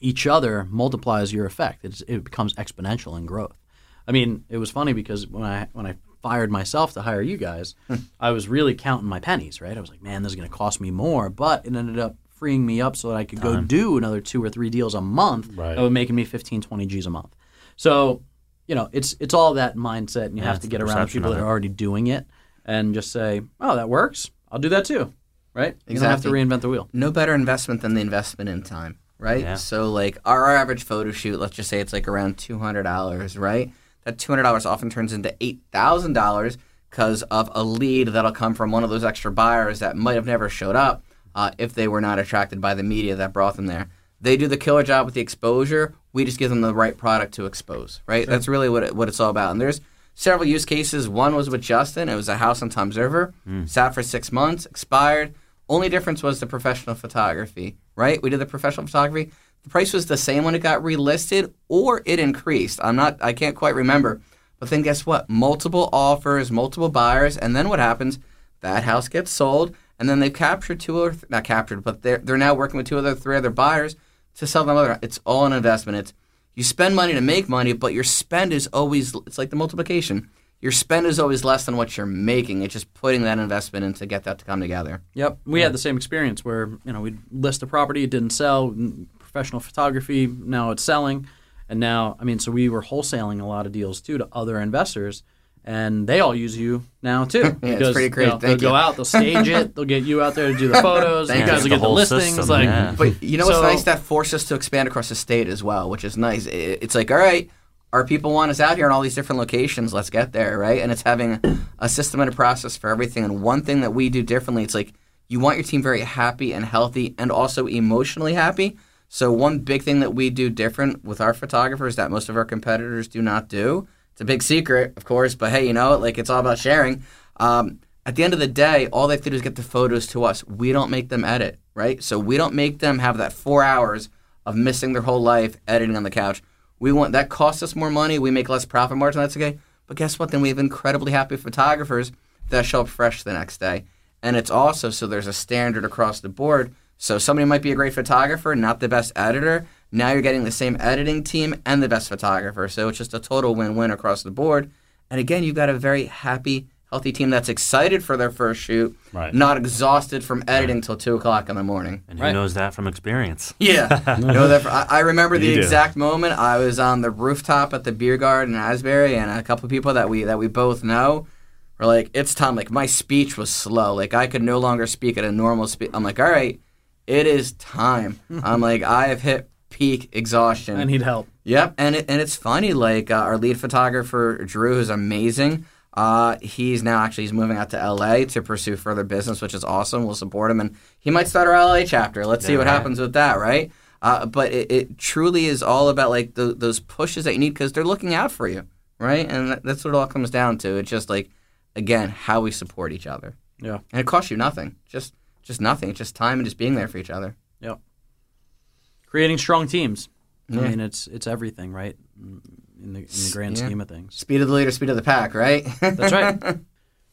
each other multiplies your effect. It's, it becomes exponential in growth. I mean, it was funny because when I when I fired myself to hire you guys, Hmm. I was really counting my pennies, right? I was like, man, this is going to cost me more, but it ended up freeing me up so that I could go do another two or three deals a month Right. that were making me 15, 20 G's a month. So, you know, it's it's all that mindset, and you Yeah, have it's to the get around perception people that are already doing it and just say, oh, that works. I'll do that too, right? You don't have to reinvent the wheel. no better investment than the investment in time, right? Yeah. So like our, our average photo shoot, let's just say it's like around two hundred dollars, right? That two hundred dollars often turns into eight thousand dollars because of a lead that'll come from one of those extra buyers that might have never showed up uh, if they were not attracted by the media that brought them there. They do the killer job with the exposure. We just give them the right product to expose, right? That's really what it, what it's all about. And there's several use cases. One was with Justin. It was a house on Toms River. Sat for six months, expired. Only difference was the professional photography, right? We did the professional photography. The price was the same when it got relisted, or it increased. I'm not. I can't quite remember. But then guess what? Multiple offers, multiple buyers, and then what happens? That house gets sold, and then they've captured two or th- not captured, but they're they're now working with two other three other buyers to sell them other. It's all an investment. It's you spend money to make money, but your spend is always it's like the multiplication. Your spend is always less than what you're making. It's just putting that investment in to get that to come together. Yep, we had the same experience where you know we'd list a property, it didn't sell. N- Professional photography, now it's selling, and now I mean, so we were wholesaling a lot of deals too to other investors, and they all use you now too. Yeah, it's pretty great. You know, they'll Thank go out, they'll stage it, they'll get you out there to do the photos. Thank you you. guys will The get the whole listings. system, like, yeah. But you know what's So- nice? That forced us to expand across the state as well, which is nice. It's like, all right, our people want us out here in all these different locations. Let's get there, right? And it's having a system and a process for everything. And one thing that we do differently, it's like you want your team very happy and healthy and also emotionally happy. So one big thing that we do different with our photographers that most of our competitors do not do. It's a big secret, of course, but hey, you know, like it's all about sharing. Um, at the end of the day, all they have to do is get the photos to us. We don't make them edit, right? So we don't make them have that four hours of missing their whole life editing on the couch. We want that costs us more money. We make less profit margin. That's okay. But guess what? Then we have incredibly happy photographers that show up fresh the next day. And it's also so there's a standard across the board. So somebody might be a great photographer, not the best editor. Now you're getting the same editing team and the best photographer. So it's just a total win-win across the board. And again, you've got a very happy, healthy team that's excited for their first shoot, Right. not exhausted from editing till two o'clock in the morning. And who Right. knows that from experience? Yeah, you know that. I, I remember the You do. exact moment. I was on the rooftop at the beer garden in Asbury, and a couple people that we that we both know were like, "It's time." Like my speech was slow. Like I could no longer speak at a normal speed. I'm like, "All right, it is time." I'm like, I have hit peak exhaustion. I need help. Yep, and it, and it's funny. Like uh, our lead photographer Drew is amazing. Uh, he's now actually he's moving out to LA to pursue further business, which is awesome. We'll support him, and he might start our LA chapter. Let's see what right. happens with that, right? Uh, but it, it truly is all about like the, those pushes that you need because they're looking out for you, right? And that, that's what it all comes down to. It's just like again how we support each other, Yeah. and it costs you nothing, just just nothing. It's just time and just being there for each other. Yep. Creating strong teams. I mean, it's it's everything, right? In the in the grand Yeah. scheme of things. Speed of the leader, speed of the pack, right? That's right.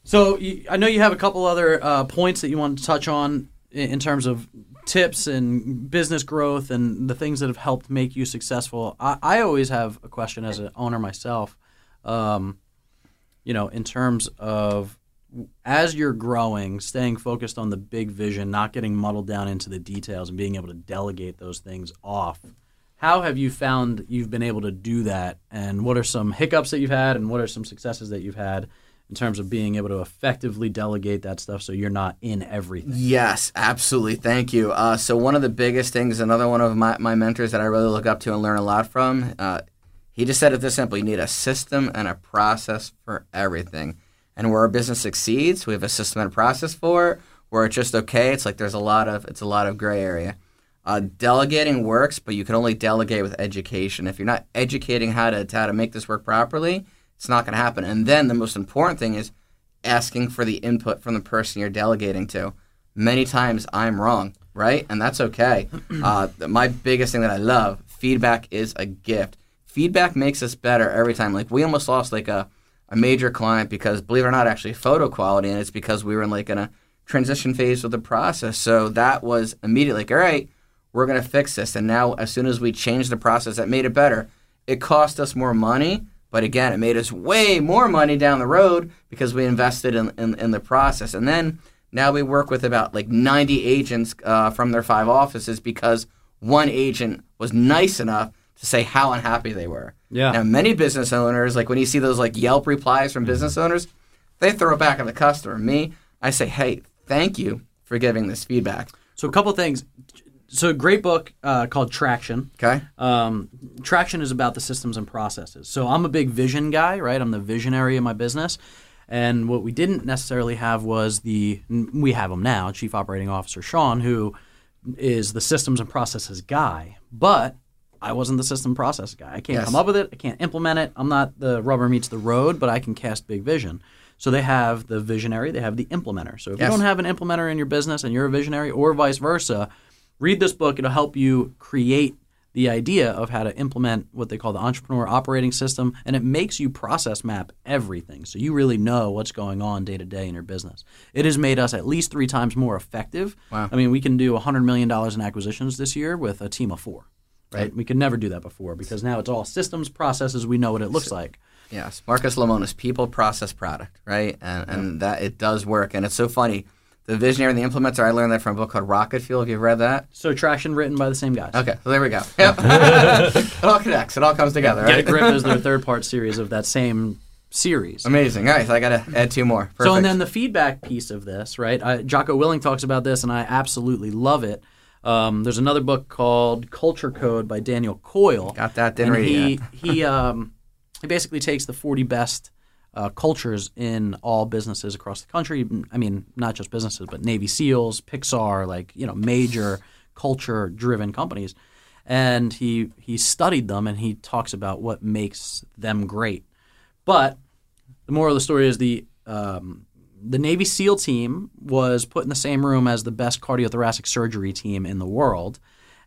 So you, I know you have a couple other uh, points that you want to touch on in, in terms of tips and business growth and the things that have helped make you successful. I, I always have a question as an owner myself. Um, you know, in terms of as you're growing, staying focused on the big vision, not getting muddled down into the details, and being able to delegate those things off. How have you found you've been able to do that? And what are some hiccups that you've had, and what are some successes that you've had in terms of being able to effectively delegate that stuff so you're not in everything? Yes, absolutely. Thank you. Uh, so one of the biggest things, another one of my, my mentors that I really look up to and learn a lot from, uh, he just said it this simple: you need a system and a process for everything. And where our business succeeds, we have a system and a process for it. Where it's just okay, it's like there's a lot of it's a lot of gray area. Uh, delegating works, but you can only delegate with education. If you're not educating how to how to make this work properly, it's not going to happen. And then the most important thing is asking for the input from the person you're delegating to. Many times I'm wrong, right? And that's okay. Uh, my biggest thing that I love feedback is a gift. Feedback makes us better every time. Like we almost lost like a, a major client because believe it or not, actually photo quality, and it's because we were in like in a transition phase of the process. So that was immediately like, all right, we're gonna fix this. And now as soon as we changed the process, that made it better. It cost us more money, but again, it made us way more money down the road because we invested in, in, in the process. And then now we work with about like 90 agents uh, from their five offices because one agent was nice enough to say how unhappy they were. Yeah. Now, many business owners, like when you see those like Yelp replies from business owners, they throw it back at the customer. Me, I say, hey, thank you for giving this feedback. So a couple things. So a great book uh, called Traction. Okay. Um, Traction is about the systems and processes. So I'm a big vision guy, right? I'm the visionary in my business. And what we didn't necessarily have was the, we have him now, Chief Operating Officer Sean, who is the systems and processes guy. But I wasn't the system process guy. I can't Yes. come up with it. I can't implement it. I'm not the rubber meets the road, but I can cast big vision. So they have the visionary, they have the implementer. So if Yes. you don't have an implementer in your business and you're a visionary, or vice versa, read this book. It'll help you create the idea of how to implement what they call the entrepreneur operating system, and it makes you process map everything. So you really know what's going on day to day in your business. It has made us at least three times more effective. Wow. I mean, we can do $100 million in acquisitions this year with a team of four. Right? We could never do that before because now it's all systems, processes. We know what it looks like. Yes, Marcus Lemonis, people, process, product, right? And and that it does work, and it's so funny. The visionary and the implementer, I learned that from a book called Rocket Fuel. Have you read that? So traction written by the same guys. Okay, so there we go. Yep. it all connects. It all comes together, Get a right? Grip is their third part series of that same series. Amazing. All right, so I got to add two more. Perfect. So, and then the feedback piece of this, right? I, Jocko Willink talks about this, and I absolutely love it. Um, there's another book called Culture Code by Daniel Coyle. got that. Didn't read he yet. he um, he basically takes the 40 best uh, cultures in all businesses across the country. I mean, not just businesses, but Navy SEALs, Pixar, like you know, major culture-driven companies. And he he studied them, and he talks about what makes them great. But the moral of the story is the um, the Navy SEAL team was put in the same room as the best cardiothoracic surgery team in the world,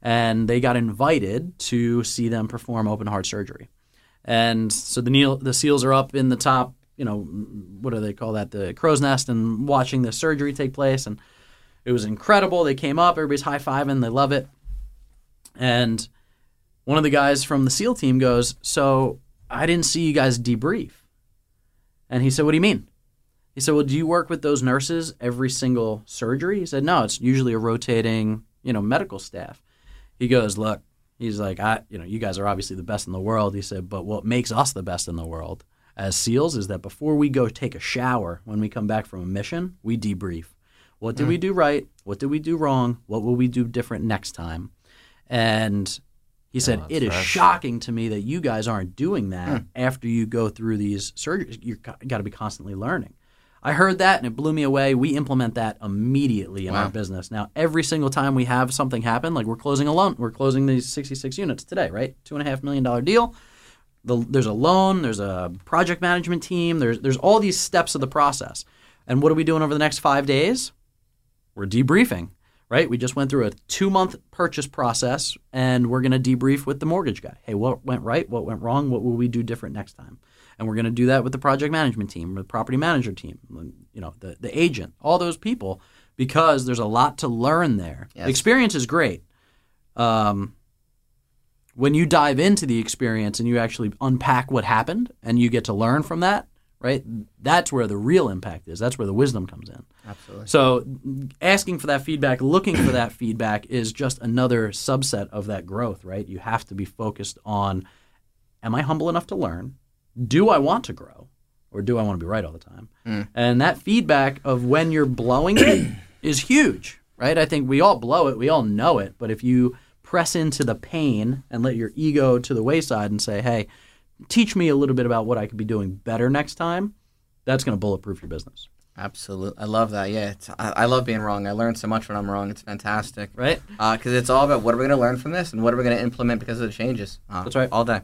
and they got invited to see them perform open heart surgery. And so the Neil, the SEALs are up in the top, you know, what do they call that, the crow's nest, and watching the surgery take place, and it was incredible. They came up, everybody's high fiving, they love it, and one of the guys from the SEAL team goes, "So I didn't see you guys debrief." And he said, "What do you mean?" He said, "Well, do you work with those nurses every single surgery?" He said, "No, it's usually a rotating, you know, medical staff." He goes, "Look, he's like, I, you know, you guys are obviously the best in the world." He said, "But what makes us the best in the world as SEALs is that before we go take a shower when we come back from a mission, we debrief. What did hmm. we do right? What did we do wrong? What will we do different next time?" And he said, "It is fresh. shocking to me that you guys aren't doing that hmm. after you go through these surgeries. You've got to be constantly learning." I heard that and it blew me away. We implement that immediately in our business. Now, every single time we have something happen, like we're closing a loan, we're closing these 66 units today, right? Two and a half million dollar deal. The, there's a loan, there's a project management team, there's there's all these steps of the process. And what are we doing over the next five days? We're debriefing, right? We just went through a two month purchase process and we're going to debrief with the mortgage guy. Hey, what went right? What went wrong? What will we do different next time? And we're going to do that with the project management team, the property manager team, you know, the, the agent, all those people, because there's a lot to learn there. Yes. The experience is great. Um, when you dive into the experience and you actually unpack what happened and you get to learn from that, right? That's where the real impact is. That's where the wisdom comes in. Absolutely. So, asking for that feedback, looking for that feedback is just another subset of that growth, right? You have to be focused on am I humble enough to learn? Do I want to grow? Or do I want to be right all the time? And that feedback of when you're blowing it is huge, right? I think we all blow it, we all know it, but if you press into the pain and let your ego to the wayside and say, hey, teach me a little bit about what I could be doing better next time, that's going to bulletproof your business, Absolutely. I love that. Yeah. It's, I, I love being wrong. I learn so much when I'm wrong. It's fantastic. right? Because it's all about what are we going to learn from this and what are we going to implement because of the changes. Uh, That's right. All day.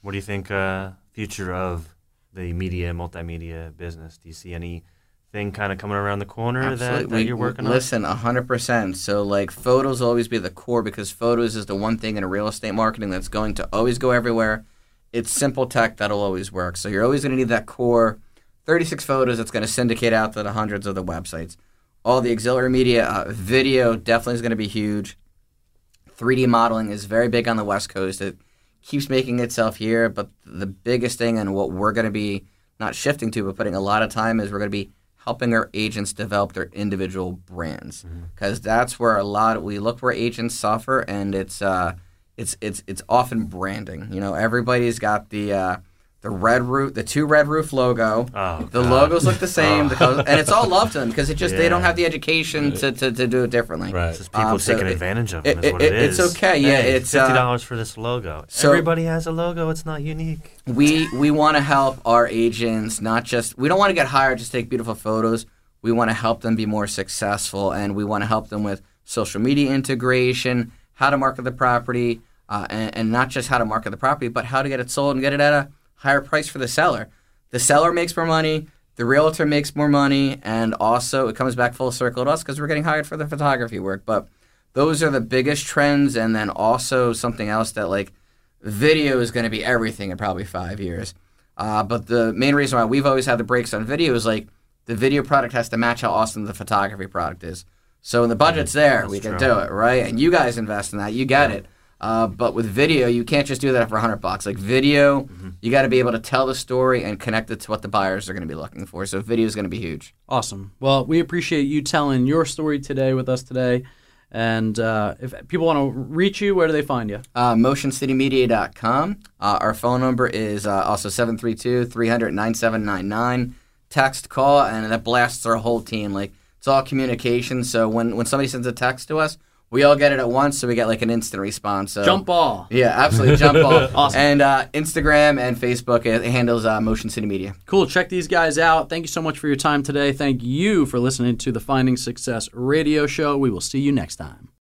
What do you think uh, future of the media multimedia business? Do you see anything kind of coming around the corner that, that We- you're working we, on? Listen, hundred percent. So like photos will always be the core because photos is the one thing in real estate marketing that's going to always go everywhere. It's simple tech that'll always work. So you're always going to need that core 36 photos that's going to syndicate out to the hundreds of the websites. All the auxiliary media, uh, video definitely is going to be huge. 3D modeling is very big on the West Coast. It keeps making itself here, but the biggest thing and what we're going to be not shifting to, but putting a lot of time is we're going to be helping our agents develop their individual brands because that's where a lot we look where agents suffer, and it's uh, it's it's it's often branding. You know, everybody's got the uh, the red roof, the two red roof logo. Oh, the God. logos look the same, the colors, and it's all love to them because it just they don't have the education to, to, to do it differently. Right. It's just people Um, so taking it- advantage of it- them. Is what it- it it's is. okay, yeah, Hey, it's, uh, fifty dollars for this logo. so- Everybody has a logo. It's not unique. we we want to help our agents not just we don't want to get hired just to take beautiful photos we want to help them be more successful and we want to help them with social media integration how to market the property uh, and, and not just how to market the property but how to get it sold and get it at a higher price for the seller the seller makes more money the realtor makes more money and also it comes back full circle to us because we're getting hired for the photography work but those are the biggest trends and then also something else that like video is going to be everything in probably five years. Uh, but the main reason why we've always had the breaks on video is like the video product has to match how awesome the photography product is. So when the budget's there, we can true. do it, right? And you guys invest in that, you get it. Uh, but with video, you can't just do that for 100 bucks. Like video, you got to be able to tell the story and connect it to what the buyers are going to be looking for. So video is going to be huge. Awesome. Well, we appreciate you telling your story today with us today. And uh, if people want to reach you, where do they find you? uh, motioncitymedia.com. Uh, our phone number is uh, also 732 300 9799. Text, call, and that blasts our whole team. Like, it's all communication. So when, when somebody sends a text to us, we all get it at once, so we get like an instant response. So Jump ball. Yeah, absolutely. Jump ball. Awesome. And uh, Instagram and Facebook, it handles uh, Motion City Media. Cool. Check these guys out. Thank you so much for your time today. Thank you for listening to the Finding Success radio show. We will see you next time.